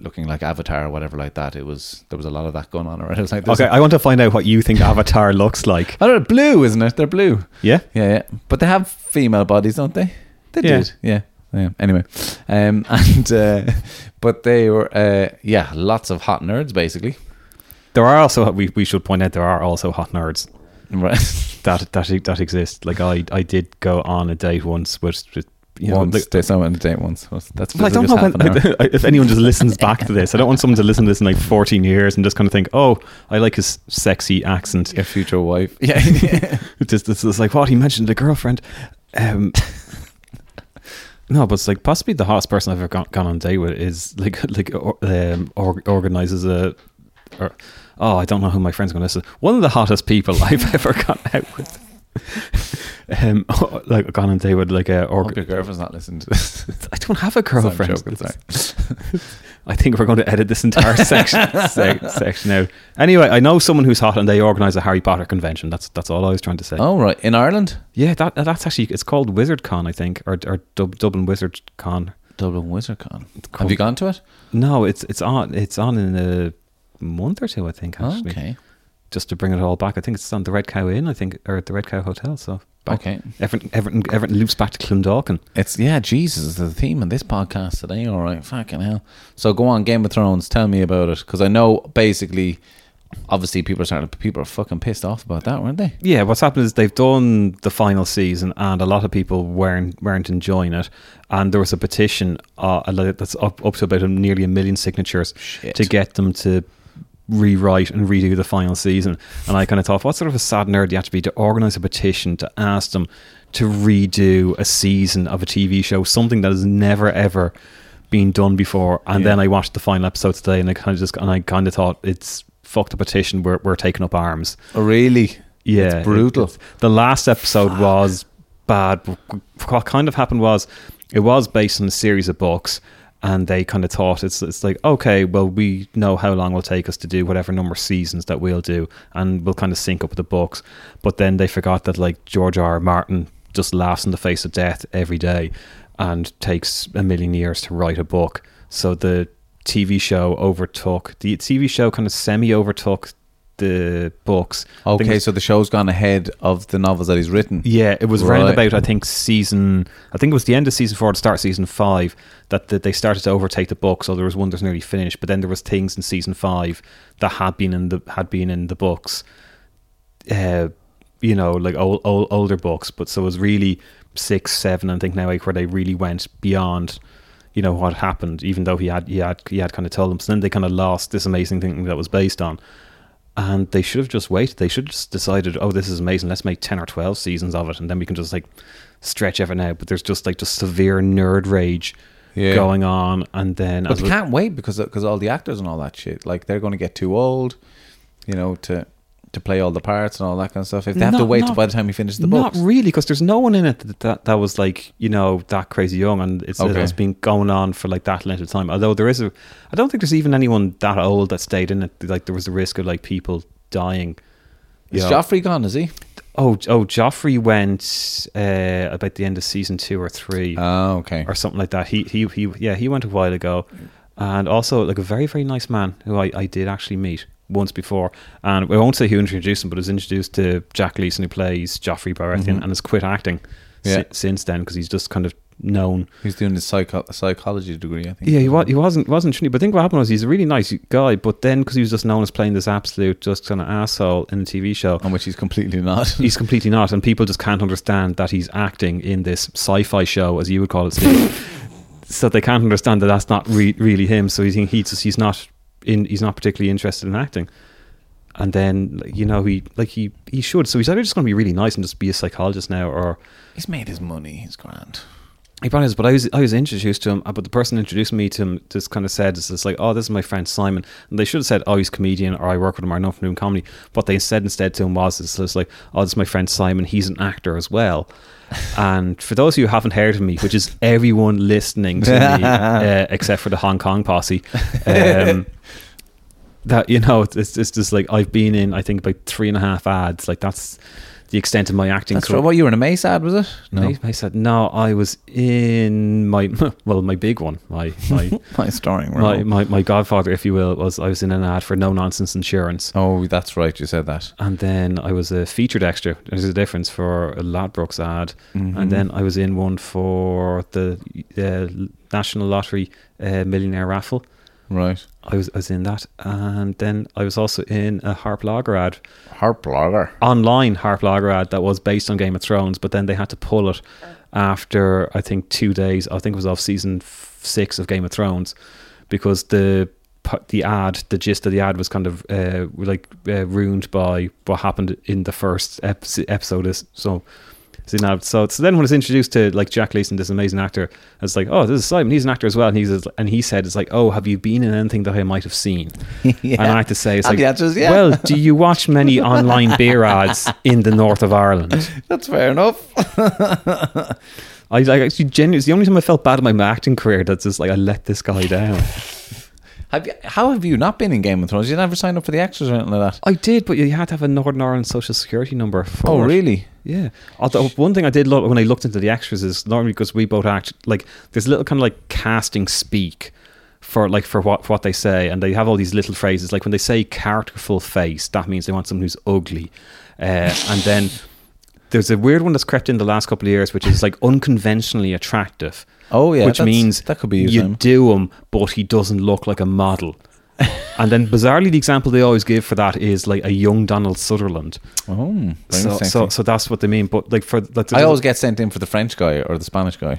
looking like Avatar or whatever like that. It was there was a lot of that going on already. It was like, Okay, I want to find out what you think Avatar looks like. I don't know, blue, isn't it? They're blue. Yeah, Yeah, yeah. But they have female bodies, don't they? They Yeah. did. Yeah. Yeah. Anyway, um, and uh, but they were uh, yeah, lots of hot nerds basically. there are also we we should point out there are also hot nerds. Right. that that that exist. Like I I did go on a date once with, with you know, once like- they date once. That's well, I don't know when, hour. if anyone just listens back to this. I don't want someone to listen to this in like 14 years and just kind of think, oh, I like his sexy accent. Your future wife. Yeah. It's just it's just like what he mentioned a girlfriend. Um, no, but it's like possibly the hottest person I've ever gone, gone on a date with is like like or, um, or, organizes a. Or, oh, I don't know who my friend's going to listen. One of the hottest people I've ever gone out with. Um, like gone on date with like a I org- hope your girlfriend's not listening to this. I don't have a girlfriend. joking, sorry. I think we're going to edit this entire section se- section out. Anyway, I know someone who's hot, and they organise a Harry Potter convention. That's that's all I was trying to say. Oh right, in Ireland, Yeah, that that's actually it's called Wizard Con, I think, or or Dub, Dublin Wizard Con. Dublin WizardCon. Have you gone to it? No, it's it's on it's on in a month or two, I think. Actually, Okay. just to bring it all back, I think it's on the Red Cow Inn, I think, or at the Red Cow Hotel. So back, Okay. everything everything everything loops back to Clondalkin. It's yeah, Jesus is the theme of this podcast today. All right, fucking hell. So go on, Game of Thrones. Tell me about it because I know basically obviously people are starting. People are fucking pissed off about that, weren't they? Yeah, what's happened is they've done the final season, and a lot of people weren't weren't enjoying it. And there was a petition uh, that's up up to about a, nearly a million signatures Shit. to get them to rewrite and redo the final season. And I kind of thought, what sort of a sad nerd do you have to be to organise a petition to ask them to redo a season of a TV show, something that has never ever been done before. And Yeah. then I watched the final episode today, and I kind of just and I kind of thought it's fuck the petition. We're we're taking up arms. Oh, really? Yeah, It's brutal. it- the last episode was bad. What kind of happened was it was based on a series of books, and they kind of thought it's it's like okay, well we know how long it'll take us to do whatever number of seasons that we'll do, and we'll kind of sync up with the books. But then they forgot that like George R. R. Martin just laughs in the face of death every day, and takes a million years to write a book. So the TV show overtook the TV show kind of semi overtook the books. Okay, so the show's gone ahead of the novels that he's written. yeah, it was Right. about I think season. I think it was the end of season four, to start season five, that, that they started to overtake the book. So there was one that's nearly finished, but then there was things in season five that had been in the had been in the books. Uh, you know, like old, old older books, but so it was really six, seven, I think now like where they really went beyond. You know what happened, even though he had he had he had kind of told them. So then they kind of lost this amazing thing that was based on and they should have just waited. They should have just decided, oh, this is amazing. Let's make ten or twelve seasons of it, and then we can just like stretch everything out. But there's just like just severe nerd rage Yeah. going on, and then But they we- can't wait because because all the actors and all that shit. Like they're going to get too old, you know, to to play all the parts and all that kind of stuff. If they have to wait not- till by the time you finish the book, not really, because there's no one in it that, that that was like you know that crazy young, and it's Okay. it's been going on for like that length of time. Although there is a, I don't think there's even anyone that old that stayed in it. Like there was a risk of like people dying. is know. Joffrey gone? Is he? Oh, oh, Joffrey went uh, about the end of season two or three. Oh, okay. or something like that. He he he yeah, he went a while ago, and also like a very very nice man who I, I did actually meet once before, and I won't say who introduced him, but was introduced to Jack Gleeson who plays Joffrey Baratheon mm-hmm. and has quit acting si- since then because he's just kind of known. He's doing his psycho- psychology degree, I think. Yeah, he was he wasn't wasn't Trinity, but I think what happened was he's a really nice guy, but then because he was just known as playing this absolute just kind of asshole in a TV show. On which he's completely not. He's completely not, and people just can't understand that he's acting in this sci-fi show, as you would call it, so they can't understand that that's not re- really him. So he think he just he's not in he's not particularly interested in acting. And then you know he like he he should. So he's either just going to be really nice and just be a psychologist now, or he's made his money. He's grand. he probably is. But I was I was introduced to him, but the person introducing me to him just kind of said it's just like, oh, this is my friend Simon, and they should have said, oh, he's a comedian, or I work with him, or I know from doing comedy. What they said instead to him was, it's just like, oh, this is my friend Simon, he's an actor as well. And for those of you who haven't heard of me, which is everyone listening to me, uh, except for the Hong Kong posse. Um, that you know it's, it's just like I've been in I think about three and a half ads like that's the extent of my acting That's career. right. What you were in a Mace ad, was it? I said no. I was in my well, my big one. My my my starring role. my, my my godfather, if you will, was I was in an ad for No Nonsense Insurance, oh, that's right. You said that. and then I was a featured extra. There's a difference for a Ladbrokes ad, Mm-hmm. and then I was in one for the uh, National Lottery uh, Millionaire Raffle. Right. I was I was in that, and then I was also in a Harp Lager ad Harp blogger. online Harp Lager ad that was based on Game of Thrones, but then they had to pull it after I think two days. I think it was off season f- six of Game of Thrones because the the ad, the gist of the ad was kind of uh, like uh, ruined by what happened in the first ep- episode. Is so. So, so so then when it's introduced to like Jack Gleeson, this amazing actor, it's like, oh, this is Simon. He's an actor as well, and he's and he said, it's like, oh, have you been in anything that I might have seen? Yeah. And I had to say, it's And like, the answer is yeah. well, do you watch many online beer ads in the north of Ireland? That's fair enough. I, I actually genuinely, it's the only time I felt bad in my acting career that's just like, I let this guy down. Have you, how have you not been in Game of Thrones? You never signed up for the extras or anything like that? I did, but you had to have a Northern Ireland social security number. For Oh, it. really? Yeah. Although one thing I did look when I looked into the extras is normally because we both act like there's a little kind of like casting speak for like for what for what they say, and they have all these little phrases like when they say characterful face, that means they want someone who's ugly, uh, and then there's a weird one that's crept in the last couple of years, which is like unconventionally attractive. Oh, yeah, which means that could be you name. do him, but he doesn't look like a model. and then bizarrely, the example they always give for that is like a young Donald Sutherland. Oh, So, so, so that's what they mean. But like for like, I always get sent in for the French guy or the Spanish guy.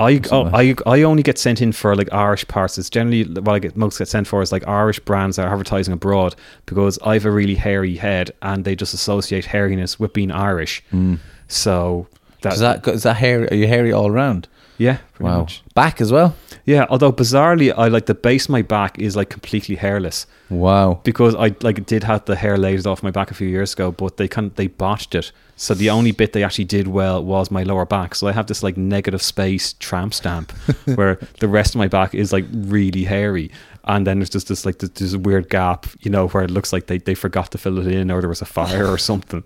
I, oh, I I only get sent in for like Irish parts. It's generally what I get most get sent for is like Irish brands that are advertising abroad because I have a really hairy head and they just associate hairiness with being Irish. Hmm. So that, Is that is that hairy? Are you hairy all around? Yeah, pretty Wow. much. Back as well. Yeah, although bizarrely, I like the base of my back is like completely hairless Wow. because I like did have the hair laid off my back a few years ago, but they can they botched it. So the only bit they actually did well was my lower back. So I have this like negative space tramp stamp where the rest of my back is like really hairy. And then there's just this like there's this weird gap, you know, where it looks like they, they forgot to fill it in or there was a fire or something.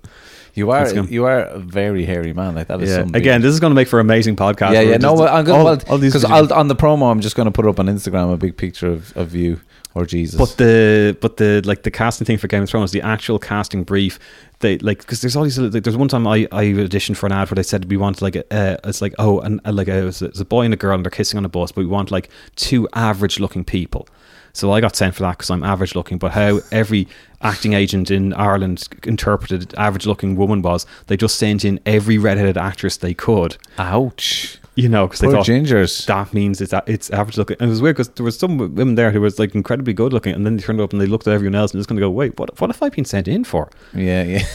You are you are a very hairy man. Like that is Yeah. some Again, this is going to make for amazing podcast. yeah, yeah. No, well, I'm going because videos- on the promo, I'm just going to put up on Instagram a big picture of, of you or Jesus. But the but the like the casting thing for Game of Thrones, the actual casting brief, they like because there's all these. Like, there's one time I I auditioned for an ad where they said we want like a, uh, it's like oh and uh, like a, it's a boy and a girl and they're kissing on a bus, but we want like two average looking people. So I got sent for that because I'm average looking. But how every acting agent in Ireland interpreted average looking woman was, they just sent in every redheaded actress they could. ouch, You know, because they thought gingers. that means it's it's average looking. And it was weird because there was some women there who was like incredibly good looking, and then they turned up and they looked at everyone else and just going to go, wait, what? What have I been sent in for? Yeah, yeah.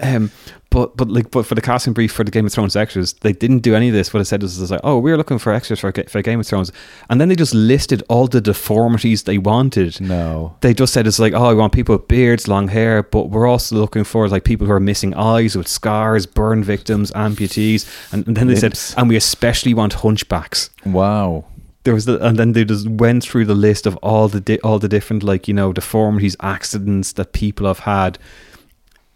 Um, but but like but for the casting brief for the Game of Thrones extras, they didn't do any of this. What it said was, was like, oh, we are looking for extras for, for Game of Thrones, and then they just listed all the deformities they wanted. No. They just said it's like, oh, I want people with beards, long hair, but we're also looking for like people who are missing eyes, with scars, burn victims, amputees, and, and then they Lips. said, and we especially want hunchbacks Wow. there was the, and then they just went through the list of all the di- all the different like you know deformities, accidents that people have had,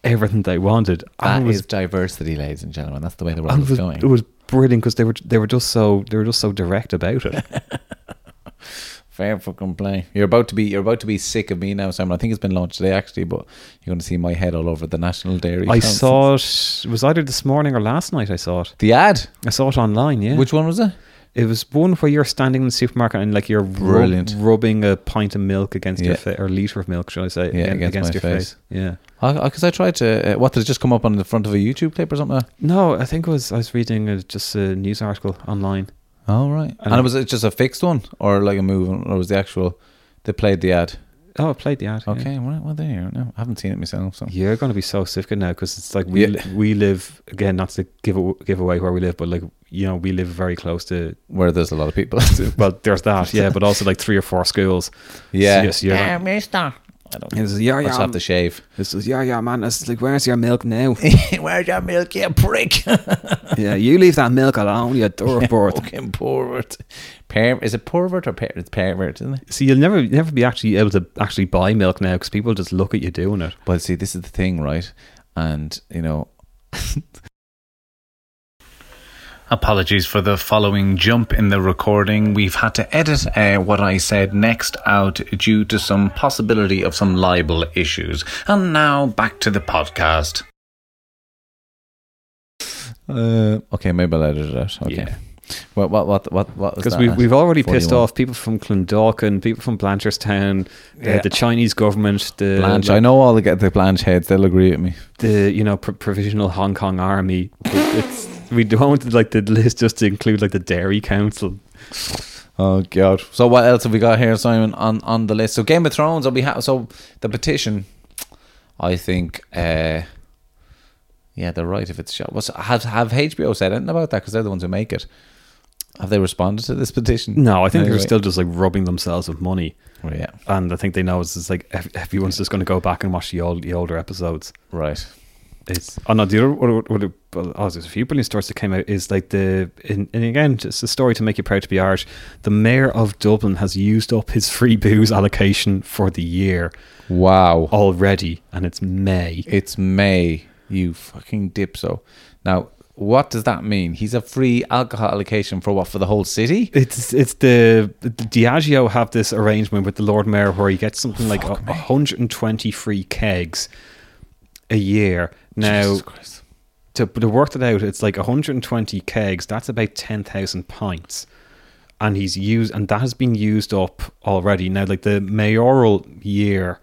everything they wanted. That And was, is diversity, ladies and gentlemen. That's the way the world is was, going. it was brilliant because they were they were just so they were just so direct about it. Fair fucking play. You're about to be you're about to be sick of me now, Simon. I think it's been launched today actually, but you're going to see my head all over the National Dairy. I saw it. It was either this morning or last night. I saw it. the ad. I saw it online. Yeah, Which one was it? It was one where you're standing in the supermarket and like you're rub- rubbing a pint of milk against your face or liter of milk, should I say? Yeah, again- against my your face. face. Yeah. Because I, tried to. Uh, what did it just come up on the front of a YouTube clip or something? No, I think it was I was reading a, just a news article online. Oh right. And, And- it was it just a fixed one or like a move, or was the actual? They played the ad. Oh, I played the ad. yeah. Okay, well, well there. you No, I haven't seen it myself. So You're going to be so sick now because it's like we Yeah. li- we live again not to give a, give away where we live, but like you know we live very close to. where there's a lot of people. Well, there's that, yeah, but also like three or four schools. yeah. Yes, yeah. Mister. I don't. This is, yeah, I just yeah, have to shave. Um, this is yeah, yeah, man. It's like, where's your milk now? Where's your milk, you prick? yeah, you leave that milk alone, you dirtbird. Fucking pervert. Per- is it pervert or per- it's pervert, isn't it? See, you'll never never be actually able to actually buy milk now because people just look at you doing it. But see, this is the thing, right? And you know, Apologies for the following jump in the recording. We've had to edit uh, what I said next out due to some possibility of some libel issues. And now back to the podcast. uh, okay, maybe I'll edit it out. Okay. Yeah. What what what what what Because we've, we've already pissed off people from Clondalkin, people from Blanchardstown, Yeah. uh, the Chinese government, the Blanche. I know all the get the Blanche heads. They'll agree with me. the you know pr- provisional Hong Kong army. It's we don't want like the list just to include like the Dairy Council. Oh god. So what else have we got here, Simon, on on the list? So Game of Thrones. Will be ha- so the petition. I think. uh Yeah, they're right. If it's shot, what's have have HBO said anything about that? Because they're the ones who make it. Have they responded to this petition? No, I think Anyway. they're still just like rubbing themselves with money, Oh, yeah. and I think they know it's just like everyone's just going to go back and watch the old the older episodes. Right. It's oh no, the other what, what, what, oh, there's a few brilliant stories that came out is like the in, and again just a story to make you proud to be Irish. The mayor of Dublin has used up his free booze allocation for the year Wow. already, and it's May. It's May. You fucking dipso. Now, what does that mean? He's a free alcohol allocation for what? For the whole city? It's it's the, the Diageo have this arrangement with the Lord Mayor where he gets something like a, 120 free kegs a year. Now to to work it out, it's like 120 kegs. That's about 10,000 pints. and he's used, and that has been used up already. Now, like the mayoral year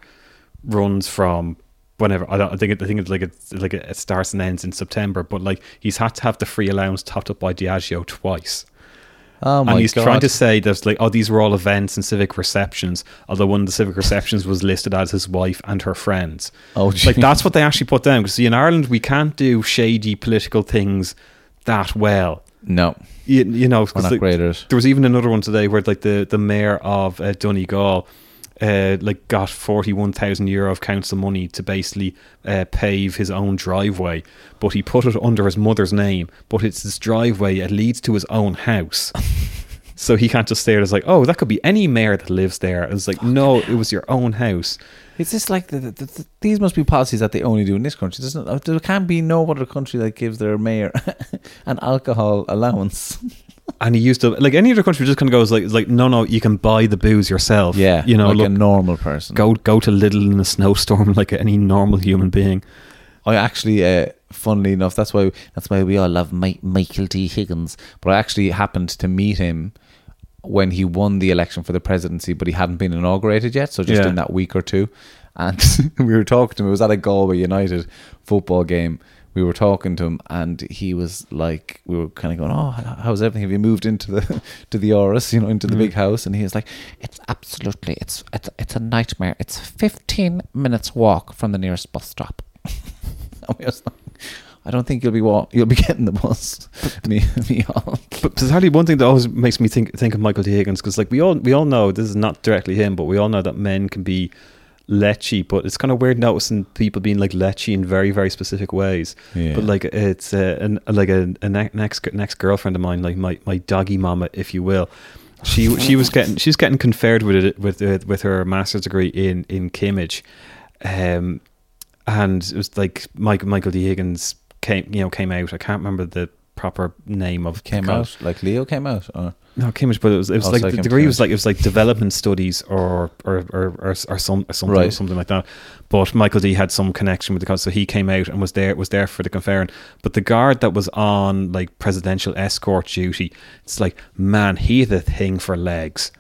runs from whenever I don't I think it, I think it's like it's like it starts and ends in September, but like he's had to have the free allowance topped up by Diageo twice. Oh my and he's god! trying to say there's like, oh, these were all events and civic receptions. Although one of the civic receptions was listed as his wife and her friends. Oh, like that's what they actually put down. Because see, in Ireland, we can't do shady political things that well. no, You, you know, 'cause we're like, great at it. there was even another one today where like the the mayor of uh, Donegal. Uh, like got forty one thousand euro of council money to basically uh, pave his own driveway, but he put it under his mother's name. But it's his driveway; it leads to his own house, so he can't just stay there. It's like, oh, that could be any mayor that lives there. It's like, no, it was your own house. It's just like the, the, the, these must be policies that they only do in this country? There's no, there can't be no other country that gives their mayor an alcohol allowance. And he used to like any other country just kind of goes like, like, no, no, you can buy the booze yourself. Yeah, you know, like look, a normal person. go go to Lidl in a snowstorm like any normal human being. I actually, uh, funnily enough, that's why that's why we all love Mi- Michael D. Higgins. But I actually happened to meet him when he won the election for the presidency, but he hadn't been inaugurated yet. So just Yeah. in that week or two, and we were talking to him. It was at a Galway United football game. We were talking to him, and he was like, we were kind of going, "Oh, how's everything? Have you moved into the to the Áras, you know, into the big mm. house?" And he was like, "It's absolutely, it's it's it's a nightmare. It's fifteen minutes walk from the nearest bus stop." And we was like, I don't think you'll be wa- you'll be getting the bus. me, me all. But bizarrely, one thing that always makes me think think of Michael D. Higgins because like we all we all know this is not directly him, but we all know that men can be lechy. But it's kind of weird noticing people being like lechy in very very specific ways. Yeah. But like it's uh, an, like a, a ne- next next girlfriend of mine, like my, my doggy mama, if you will. She she was getting she's getting conferred with it with uh, with her master's degree in in Cambridge, um, and it was like Mike, Michael D. Higgins came you know came out. I can't remember the proper name of Came out like Leo came out. Or? No, Cambridge, but it was it was Oh, like the Cambridge, degree was like it was like development studies or or or or, or some or something Right. something like that. But Michael D had some connection with the college, so he came out and was there was there for the conferring. But the guard that was on like presidential escort duty, it's like man, he had a thing for legs.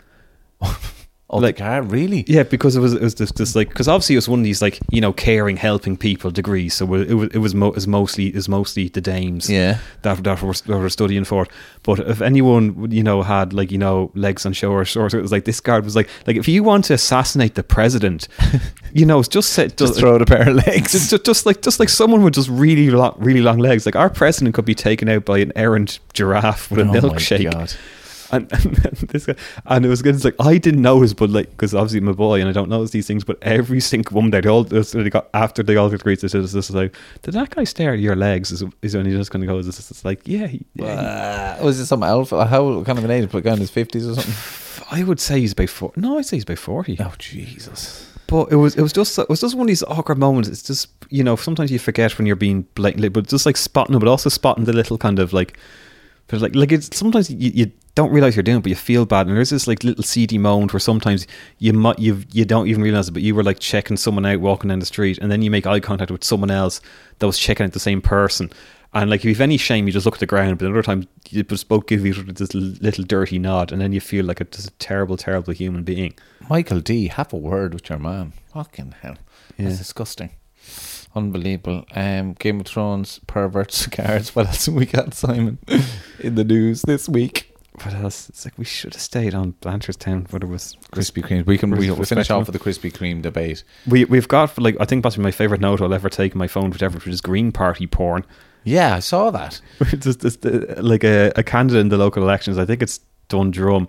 Oh, Like- car really? Yeah, because it was it was just, just like because obviously it was one of these like you know caring, helping people degrees. So it was it was mo- it was mostly is mostly the dames Yeah. that that were, that were studying for it. But if anyone you know had like you know legs on show or shorts, it was like this guard was like like if you want to assassinate the president, you know just say, Just throw out a pair of legs. just, just, just like just like someone with just really long, really long legs. Like our president could be taken out by an errant giraffe with a Oh my milkshake. And, and this guy, and it was good. It's like I didn't know notice, but like because obviously I'm a boy and I don't notice these things. But every single woman they all they got after they all got agreed to this. This is like, did that guy stare at your legs? Is is when he just kind of goes? It's, it's like, yeah, he, yeah Uh, was it some elf? How kind of an age? Put guy in his fifties or something? I would say he's about four. No, I'd say he's about forty. Oh Jesus! But it was it was just it was just one of these awkward moments. It's just you know sometimes you forget when you're being blatantly, but just like spotting but also spotting the little kind of like, but like like it's sometimes you, you don't realize you're doing, it, but you feel bad. And there's this like little seedy moment where sometimes you might you you don't even realize it, but you were like checking someone out walking down the street, and then you make eye contact with someone else that was checking out the same person. And like if you've any shame, you just look at the ground. But another time, you just both give you this little dirty nod, and then you feel like a, just a terrible, terrible human being. Michael D, have a word with your man. Fucking hell, Yeah. that's disgusting. Unbelievable. Um, Game of Thrones perverts cards. What else have we got, Simon, in the news this week? What else? It's like we should have stayed on Blanchardstown, but it was Krispy Kreme. We can we, we'll finish off with the Krispy Kreme debate. We we've got like I think possibly my favorite note I'll ever take on my phone, whichever, which is Green Party porn. Yeah, I saw that. Just, just, uh, like a, a candidate in the local elections. I think it's Dundrum.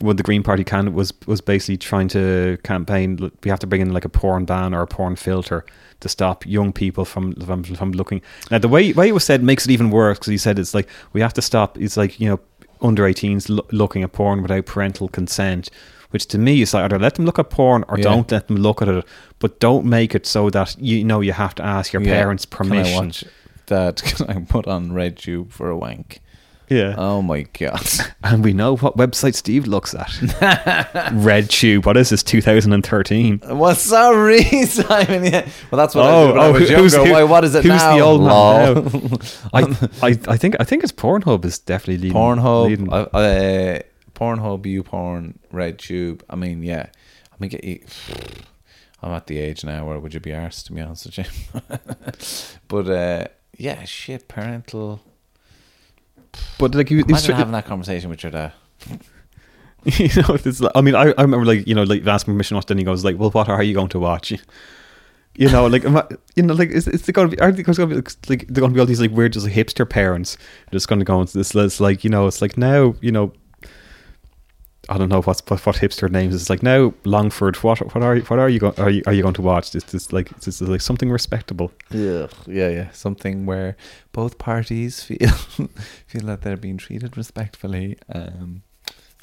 When the Green Party candidate was was basically trying to campaign, we have to bring in like a porn ban or a porn filter to stop young people from from, from looking. Now the way way it was said makes it even worse because he said it's like we have to stop. It's like you know under 18s lo- looking at porn without parental consent. Which to me is like either let them look at porn or Yeah. don't let them look at it, but don't make it so that you know you have to ask your Yeah. parents' Can I permission. watch that? Can I put on Red Tube for a wank? Yeah. Oh my god! And we know what website Steve looks at. RedTube. What is this? 2013. Well, sorry, Simon. Yeah. Well, that's what I Oh, did when I oh, was who's- younger. who- Why, what is it who's now? the old man now? I, I, I think I think it's Pornhub is definitely leading. Pornhub, leading. uh, uh, Pornhub, YouPorn, RedTube. I mean, yeah. I mean, get you. I'm at the age now where would you be arsed, to be honest with you? but uh, yeah, shit, parental. But like you, Imagine having that conversation with your dad. you know, it's like, I mean, I, I remember like you know, like asking permission to watch, then he goes like, "Well, what are you going to watch?" You know, like am I- you know, like is, is there going to be? Are going to be like, like they're going to be all these like weird, just like hipster parents just going to go into this? It's like you know, it's like now you know. I don't know what's what, what hipster names. It's like now Longford. What what are you what are you going are you are you going to watch? This this like this is like something respectable. Yeah, yeah, yeah. Something where both parties feel feel that they're being treated respectfully. Um,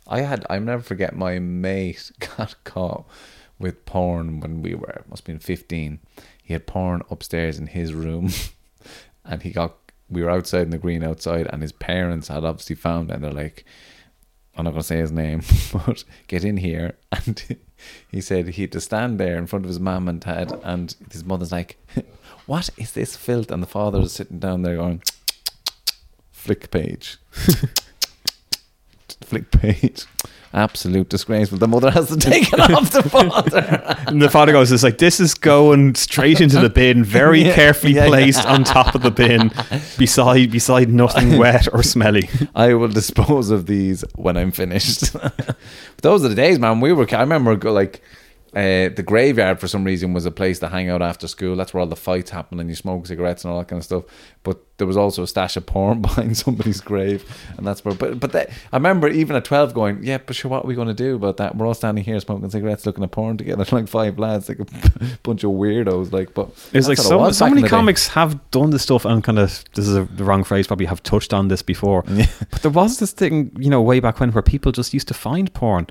I had I never forget my mate got caught with porn when we were must have been fifteen. He had porn upstairs in his room, and he got we were outside in the green outside, and his parents had obviously found, and they're like. I'm not going to say his name, but get in here. And he said he had to stand there in front of his mum and dad, and his mother's like, What is this filth? And the father's sitting down there going, Flick page. Flick page. Absolute disgraceful. The mother has to take it off the father. And the father goes, "It's like this is going straight into the bin, very Yeah, carefully yeah, yeah. placed on top of the bin, beside beside nothing wet or smelly." I will dispose of these when I'm finished. Those are the days, man. We were. I remember like uh, the graveyard for some reason was a place to hang out after school. That's where all the fights happen and you smoke cigarettes and all that kind of stuff. But there was also a stash of porn behind somebody's grave, and that's where. But but that, I remember even at twelve going, yeah, but sure, what are we going to do about that? We're all standing here smoking cigarettes, looking at porn together, like five lads, like a bunch of weirdos. Like, but It's like what it so, so many the day. comics have done this stuff and kind of this is a, the wrong phrase probably have touched on this before but there was this thing you know way back when where people just used to find porn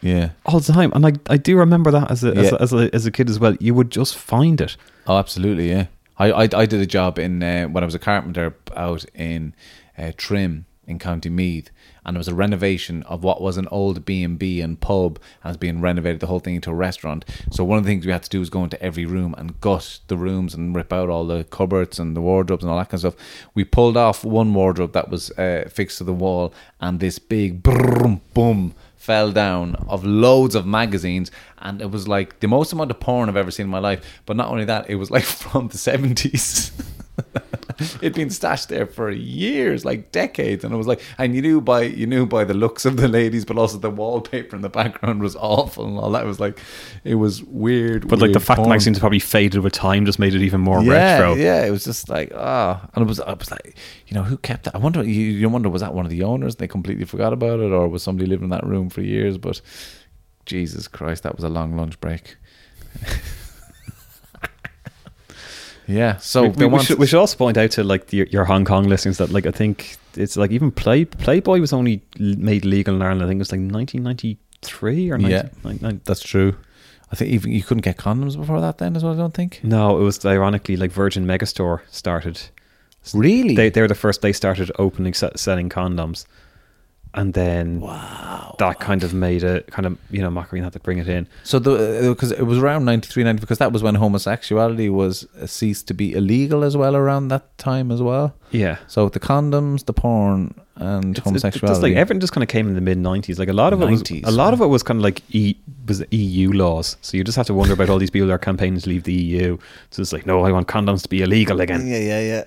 Yeah. all the time and I, I do remember that as a, as, a, as, a, as a kid as well you would just find it Oh, absolutely, yeah. I I, I did a job in uh, when I was a carpenter out in uh, Trim in County Meath, and it was a renovation of what was an old B and B and pub, and it's being renovated the whole thing into a restaurant. So one of the things we had to do was go into every room and gut the rooms and rip out all the cupboards and the wardrobes and all that kind of stuff. We pulled off one wardrobe that was uh, fixed to the wall, and this big brum boom fell down of loads of magazines and it was like the most amount of porn I've ever seen in my life. But not only that it was like from the 70s it'd been stashed there for years like decades and it was like and you knew by you knew by the looks of the ladies but also the wallpaper in the background was awful and all that it was like it was weird but like the weird fact the porn. magazines probably faded with time just made it even more yeah, retro Yeah, it was just like ah, and it was I was like, you know, who kept that? I wonder. You, you wonder was that one of the owners? They completely forgot about it, or was somebody living in that room for years? But Jesus Christ, that was a long lunch break. yeah, so we, we, we should, we should also point out to like the, your Hong Kong listeners that like I think it's like even Play Playboy was only made legal in Ireland. I think it was like 1993 or 19, Yeah. that's true. I think even you couldn't get condoms before that. Then as well, I don't think. no, it was ironically like Virgin Megastore started. Really? They they were the first. They started opening selling condoms, and then wow, that kind of made a kind of you know and had to bring it in. So the because it was around 93, 90, because that was when homosexuality was uh, ceased to be illegal as well around that time as well. Yeah. So the condoms, the porn, and It's- homosexuality. It's like everything just kind of came in the mid '90s. Like a lot of it was 90s, a lot of it was kind of like e, was EU laws. So you just have to wonder about all these people that are campaigning to leave the EU. So it's like, no, I want condoms to be illegal again. yeah, yeah, yeah,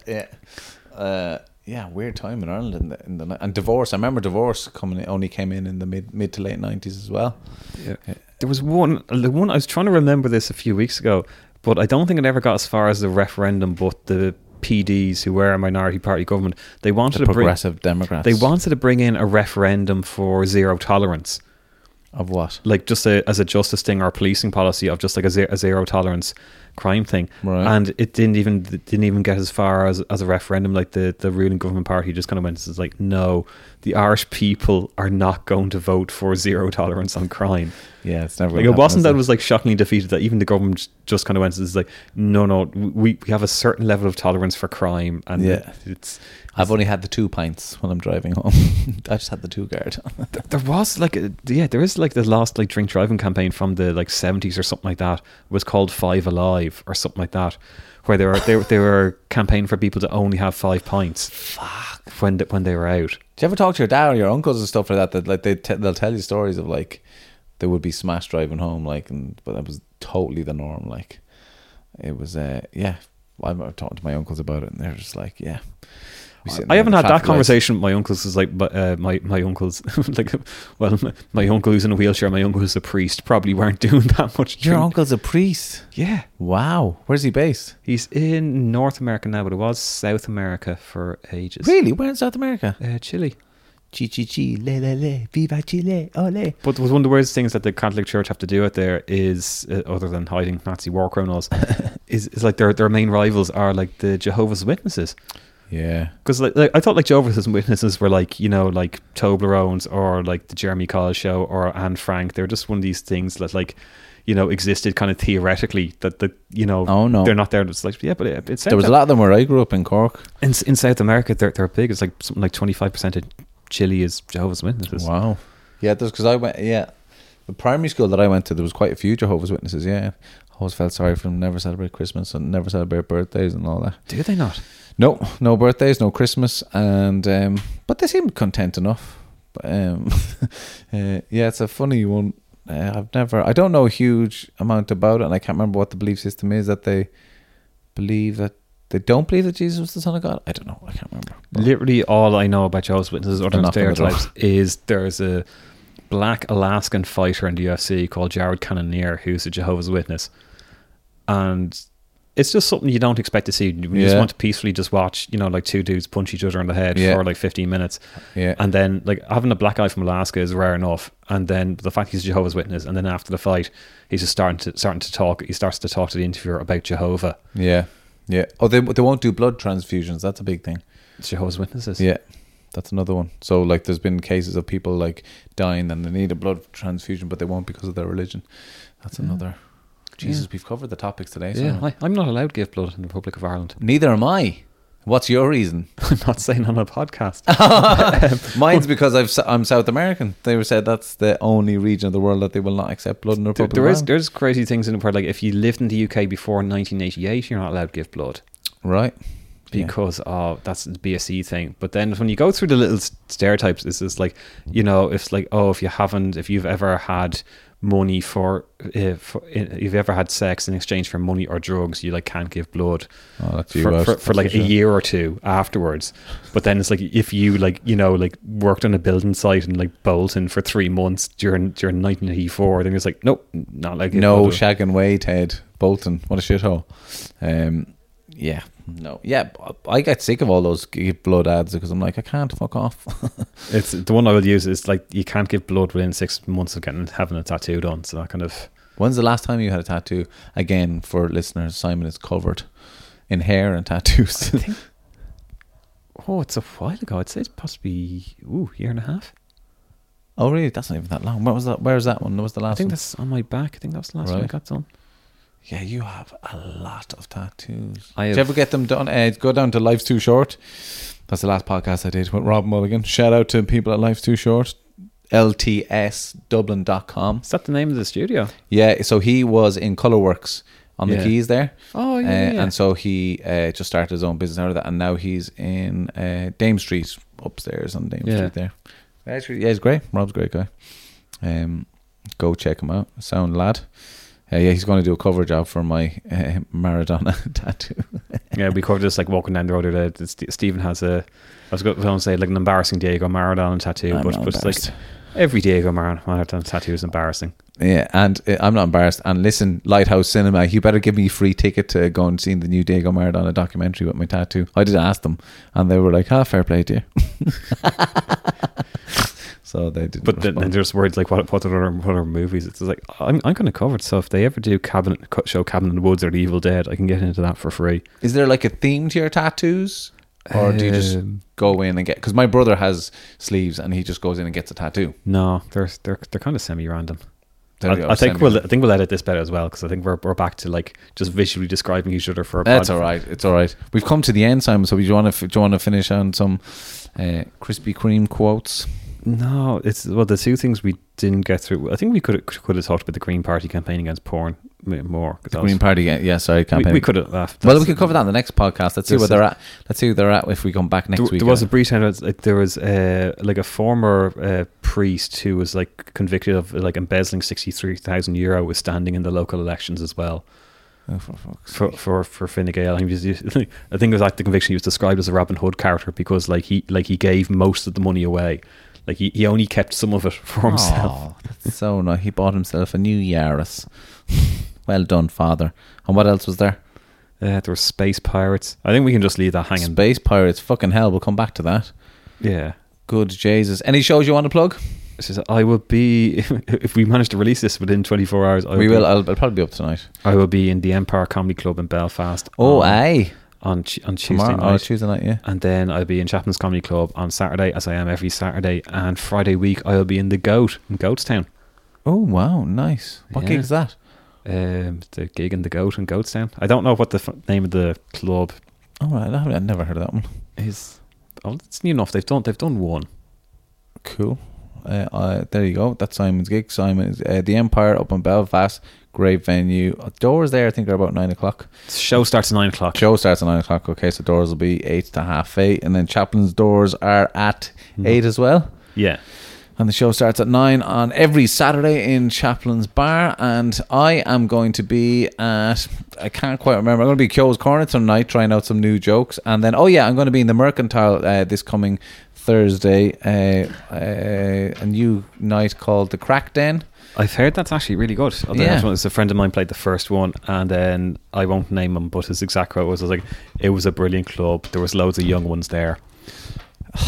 yeah. Uh, yeah, weird time in Ireland in the, in the and divorce. I remember divorce coming only came in in the mid mid to late nineties as well. Yeah. There was one, the one I was trying to remember this a few weeks ago, but I don't think it ever got as far as the referendum. But the PDs who were a minority party government, they wanted The to bring, progressive Democrats. they wanted to bring in a referendum for zero tolerance. of what? like just a, as a justice thing or policing policy of just like a, ze- a zero tolerance crime thing Right. and it didn't even it didn't even get as far as, as a referendum like the, the ruling government party just kind of went it's like no the Irish people are not going to vote for zero tolerance on crime Yeah, it's never. like it wasn't that it was like shockingly defeated that even the government just kind of went it's like no no we, we have a certain level of tolerance for crime and Yeah. it's I've only had the two pints when I'm driving home. I just had the two guard. There was like, a, yeah, there is like the last like drink driving campaign from the like seventies or something like that. It was called Five Alive or something like that, where they were they, were- they were campaigning for people to only have five pints. Fuck. When they, when they were out. Do you ever talk to your dad or your uncles and stuff like that? That like they te- they'll tell you stories of like they would be smash driving home, like, and but that was totally the norm. Like, it was, uh, yeah. I remember talking to my uncles about it, and they're just like, yeah. I haven't had that lights. conversation with my uncles. Is like, but uh, my my uncles, like, well, my, my uncle who's in a wheelchair, my uncle who's a priest, probably weren't doing that much. Your drink. uncle's a priest. yeah, Wow. Where's he based? he's in North America now, but it was South America for ages. Really? Where in South America? Uh, Chile. Chi chi chi, le le le, viva Chile, ole. But one of the worst things that the Catholic Church have to do out there is, uh, other than hiding Nazi war criminals, is, is like their their main rivals are like the Jehovah's Witnesses. Yeah. Because like, like I thought like Jehovah's Witnesses were like you know like Toblerones or like the Jeremy Kyle show or Anne Frank. They're just one of these things that like you know existed kind of theoretically that the you know Oh, no. they're not there. It's like yeah, but it, it's There was a lot of them where I grew up in Cork. in in South America. They're they're big. It's like something like twenty five percent of Chile is Jehovah's Witnesses. Wow. Yeah, there's because I went. Yeah, the primary school that I went to, there was quite a few Jehovah's Witnesses. Yeah, always felt sorry for them. Never celebrate Christmas and never celebrate birthdays and all that. Do they not? No, no birthdays, no Christmas, and um, but they seemed content enough. But, um, uh, yeah, it's a funny one. Uh, I've never, I don't know a huge amount about it, and I can't remember what the belief system is that they believe that they don't believe that Jesus was the Son of God. I don't know. I can't remember. Literally all I know about Jehovah's Witnesses, or They're than not gonna do it. stereotypes, is there's a black Alaskan fighter in the UFC called Jared Cannonier who's a Jehovah's Witness, and it's just something you don't expect to see. You just want to peacefully just watch, you know, like two dudes punch each other in the head Yeah. for like 15 minutes, yeah, and then like having a black guy from Alaska is rare enough, and then the fact he's a Jehovah's Witness, and then after the fight, he's just starting to starting to talk. He starts to talk to the interviewer about Jehovah. yeah, yeah. Oh, they they won't do blood transfusions. That's a big thing. Jehovah's Witnesses. Yeah, that's another one. So like, there's been cases of people like dying and they need a blood transfusion, but they won't because of their religion. That's another. Jesus, we've covered the topics today. So Yeah, I, I'm not allowed to give blood in the Republic of Ireland. neither am I. What's your reason? I'm not saying on a podcast. Um, Mine's because I've, I'm South American. They were said that's the only region of the world that they will not accept blood in the There, Republic there of is Ireland. there's crazy things in the where like if you lived in the UK before 1988, you're not allowed to give blood right. Yeah. because of that's the BSE thing. But then when you go through the little stereotypes, it's just like you know, if like oh, if you haven't, if you've ever had money for, uh, for if you've ever had sex in exchange for money or drugs, you like can't give blood Oh, for, for, for like a year or two afterwards. But then it's like if you like you know like worked on a building site and like Bolton for three months during during 1984, then it's like nope, not like No shagging way, Ted Bolton. What a shithole. Um, yeah, no, yeah. I get sick of all those give blood ads because I'm like, I can't fuck off. It's the one I would use is like you can't give blood within six months of getting having a tattoo done. So that kind of When's the last time you had a tattoo? Again, for listeners, Simon is covered in hair and tattoos. oh, it's a while ago. I'd say it's possibly ooh year and a half. oh, really? That's not even that long. What was that? Where's that one? What was the last I think one? that's on my back. I think that was the last one I got done. Yeah, you have a lot of tattoos. I did you ever get them done? Uh, go down to Life's Too Short. That's the last podcast I did with Rob Mulligan. Shout out to people at Life's Too Short. LTSDublin.com. Is that the name of the studio? Yeah, so he was in Colorworks on the quays there. Oh Uh, yeah, yeah. And so he uh, just started his own business out of that, and now he's in uh, Dame Street upstairs on Dame Yeah. Street there. Yeah, he's, yeah, he's great. Rob's a great guy. Um, go check him out. Sound lad. Uh, yeah, he's going to do a cover job for my uh, Maradona tattoo. yeah, we covered this like walking down the road. That St- Stephen has a. I was going to say like an embarrassing Diego Maradona tattoo, I'm but, but like every Diego Maradona tattoo is embarrassing. Yeah, and uh, I'm not embarrassed. And listen, Lighthouse Cinema, you better give me a free ticket to go and see the new Diego Maradona documentary with my tattoo. I did ask them, and they were like, "Ah, fair play to you." so they didn't. But then, respond. then there's words like what what other what other movies? It's like I'm I'm kind of covered. So if they ever do cabinet co- show Cabin in the Woods or The Evil Dead, I can get into that for free. Is there like a theme to your tattoos, or do you just Um, go in and get? Because my brother has sleeves, and he just goes in and gets a tattoo. No, they're they're they're kind of semi random. There we go, I, I think we'll I think we'll edit this better as well because I think we're, we're back to like just visually describing each other for a That's pod- all right. It's all right. We've come to the end, Simon. So do you want to do you want to finish on some uh, Krispy Kreme quotes? No, it's well the two things we didn't get through. I think we could could have talked about the Green Party campaign against porn more. The was- Green Party. Yeah, sorry, campaign. we could have. Uh, well, we can cover that in the next podcast. Let's see where they're at. Let's see who they're at if we come back next there, week. there was uh, a brief time. Like, there was uh, like a former uh, priest who was like convicted of like embezzling sixty three thousand euro was standing in the local elections as well oh, for for for for Fine Gael. I think, he was, I think it was like the conviction he was described as a Robin Hood character because like he like he gave most of the money away. Like he, he only kept some of it for himself. Oh, that's so nice. He bought himself a new Yaris. well done, father. And what else was there? Uh, there were space pirates. I think we can just leave that hanging. Space Pirates. Fucking hell. We'll come back to that. yeah. Good Jesus. Any shows you want to plug? Says, I will be if we manage to release this within 24 hours. I we be- will. I'll, I'll probably be up tonight. I will be in the Empire Comedy Club in Belfast. Oh, aye. On on Tuesday Tomorrow. Oh, night. Tuesday night, yeah. and then I'll be in Chaplin's Comedy Club on Saturday, as I am every Saturday. And Friday week, I'll be in the Goat in Goatstown. Oh, wow. Nice. What Yeah. gig is that? Um, the gig in the Goat in Goatstown. I don't know what the f- name of the club Oh, right. I I've never heard of that one. is. Oh, it's new enough. They've done. They've done one. Cool. Uh, uh, there you go. That's Simon's gig. Simon is uh, the Empire up in Belfast. Great venue. Doors there, I think, are about nine o'clock. Show starts at nine o'clock. Show starts at nine o'clock. Okay, so doors will be eight to half eight, and then Chaplin's doors are at eight as well. Yeah. And the show starts at nine on every Saturday in Chaplin's Bar. And I am going to be at, I can't quite remember, I'm going to be Kyo's Corner tonight trying out some new jokes. And then, oh yeah, I'm going to be in the Mercantile uh, this coming Thursday, uh, uh, a new night called The Crack Den. I've heard that's actually really good. Although Yeah. yeah. a friend of mine played the first one, and then I won't name him, but his exact quote was, was like, it was a brilliant club. There was loads of young ones there."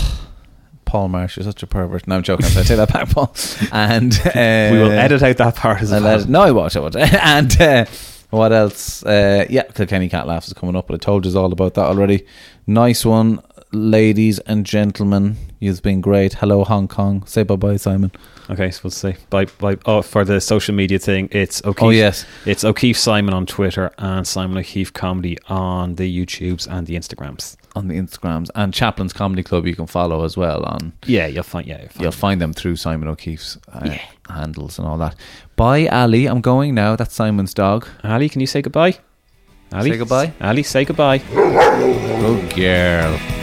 Paul Marsh, you're such a pervert. No, I'm joking. I take that back, Paul. And uh, we will edit out that part as well. no, I won't. I won't. and uh, what else? Uh, yeah, Kilkenny Cat Laughs is coming up, but I told you all about that already. Nice one, ladies and gentlemen. You've been great. Hello, Hong Kong. Say bye bye, Simon. Okay, so we'll say bye bye. Oh, for the social media thing, it's O'Keefe. Oh, yes. it's O'Keefe Simon on Twitter and Simon O'Keefe Comedy on the YouTubes and the Instagrams. On the Instagrams and Chaplin's Comedy Club, you can follow as well. On Yeah, you'll find. Yeah, you'll find you'll find them through Simon O'Keefe's uh, handles and all that. Bye, Ali. I'm going now. That's Simon's dog. Ali, can you say goodbye? Ali, Say goodbye. Ali, say goodbye. Good girl.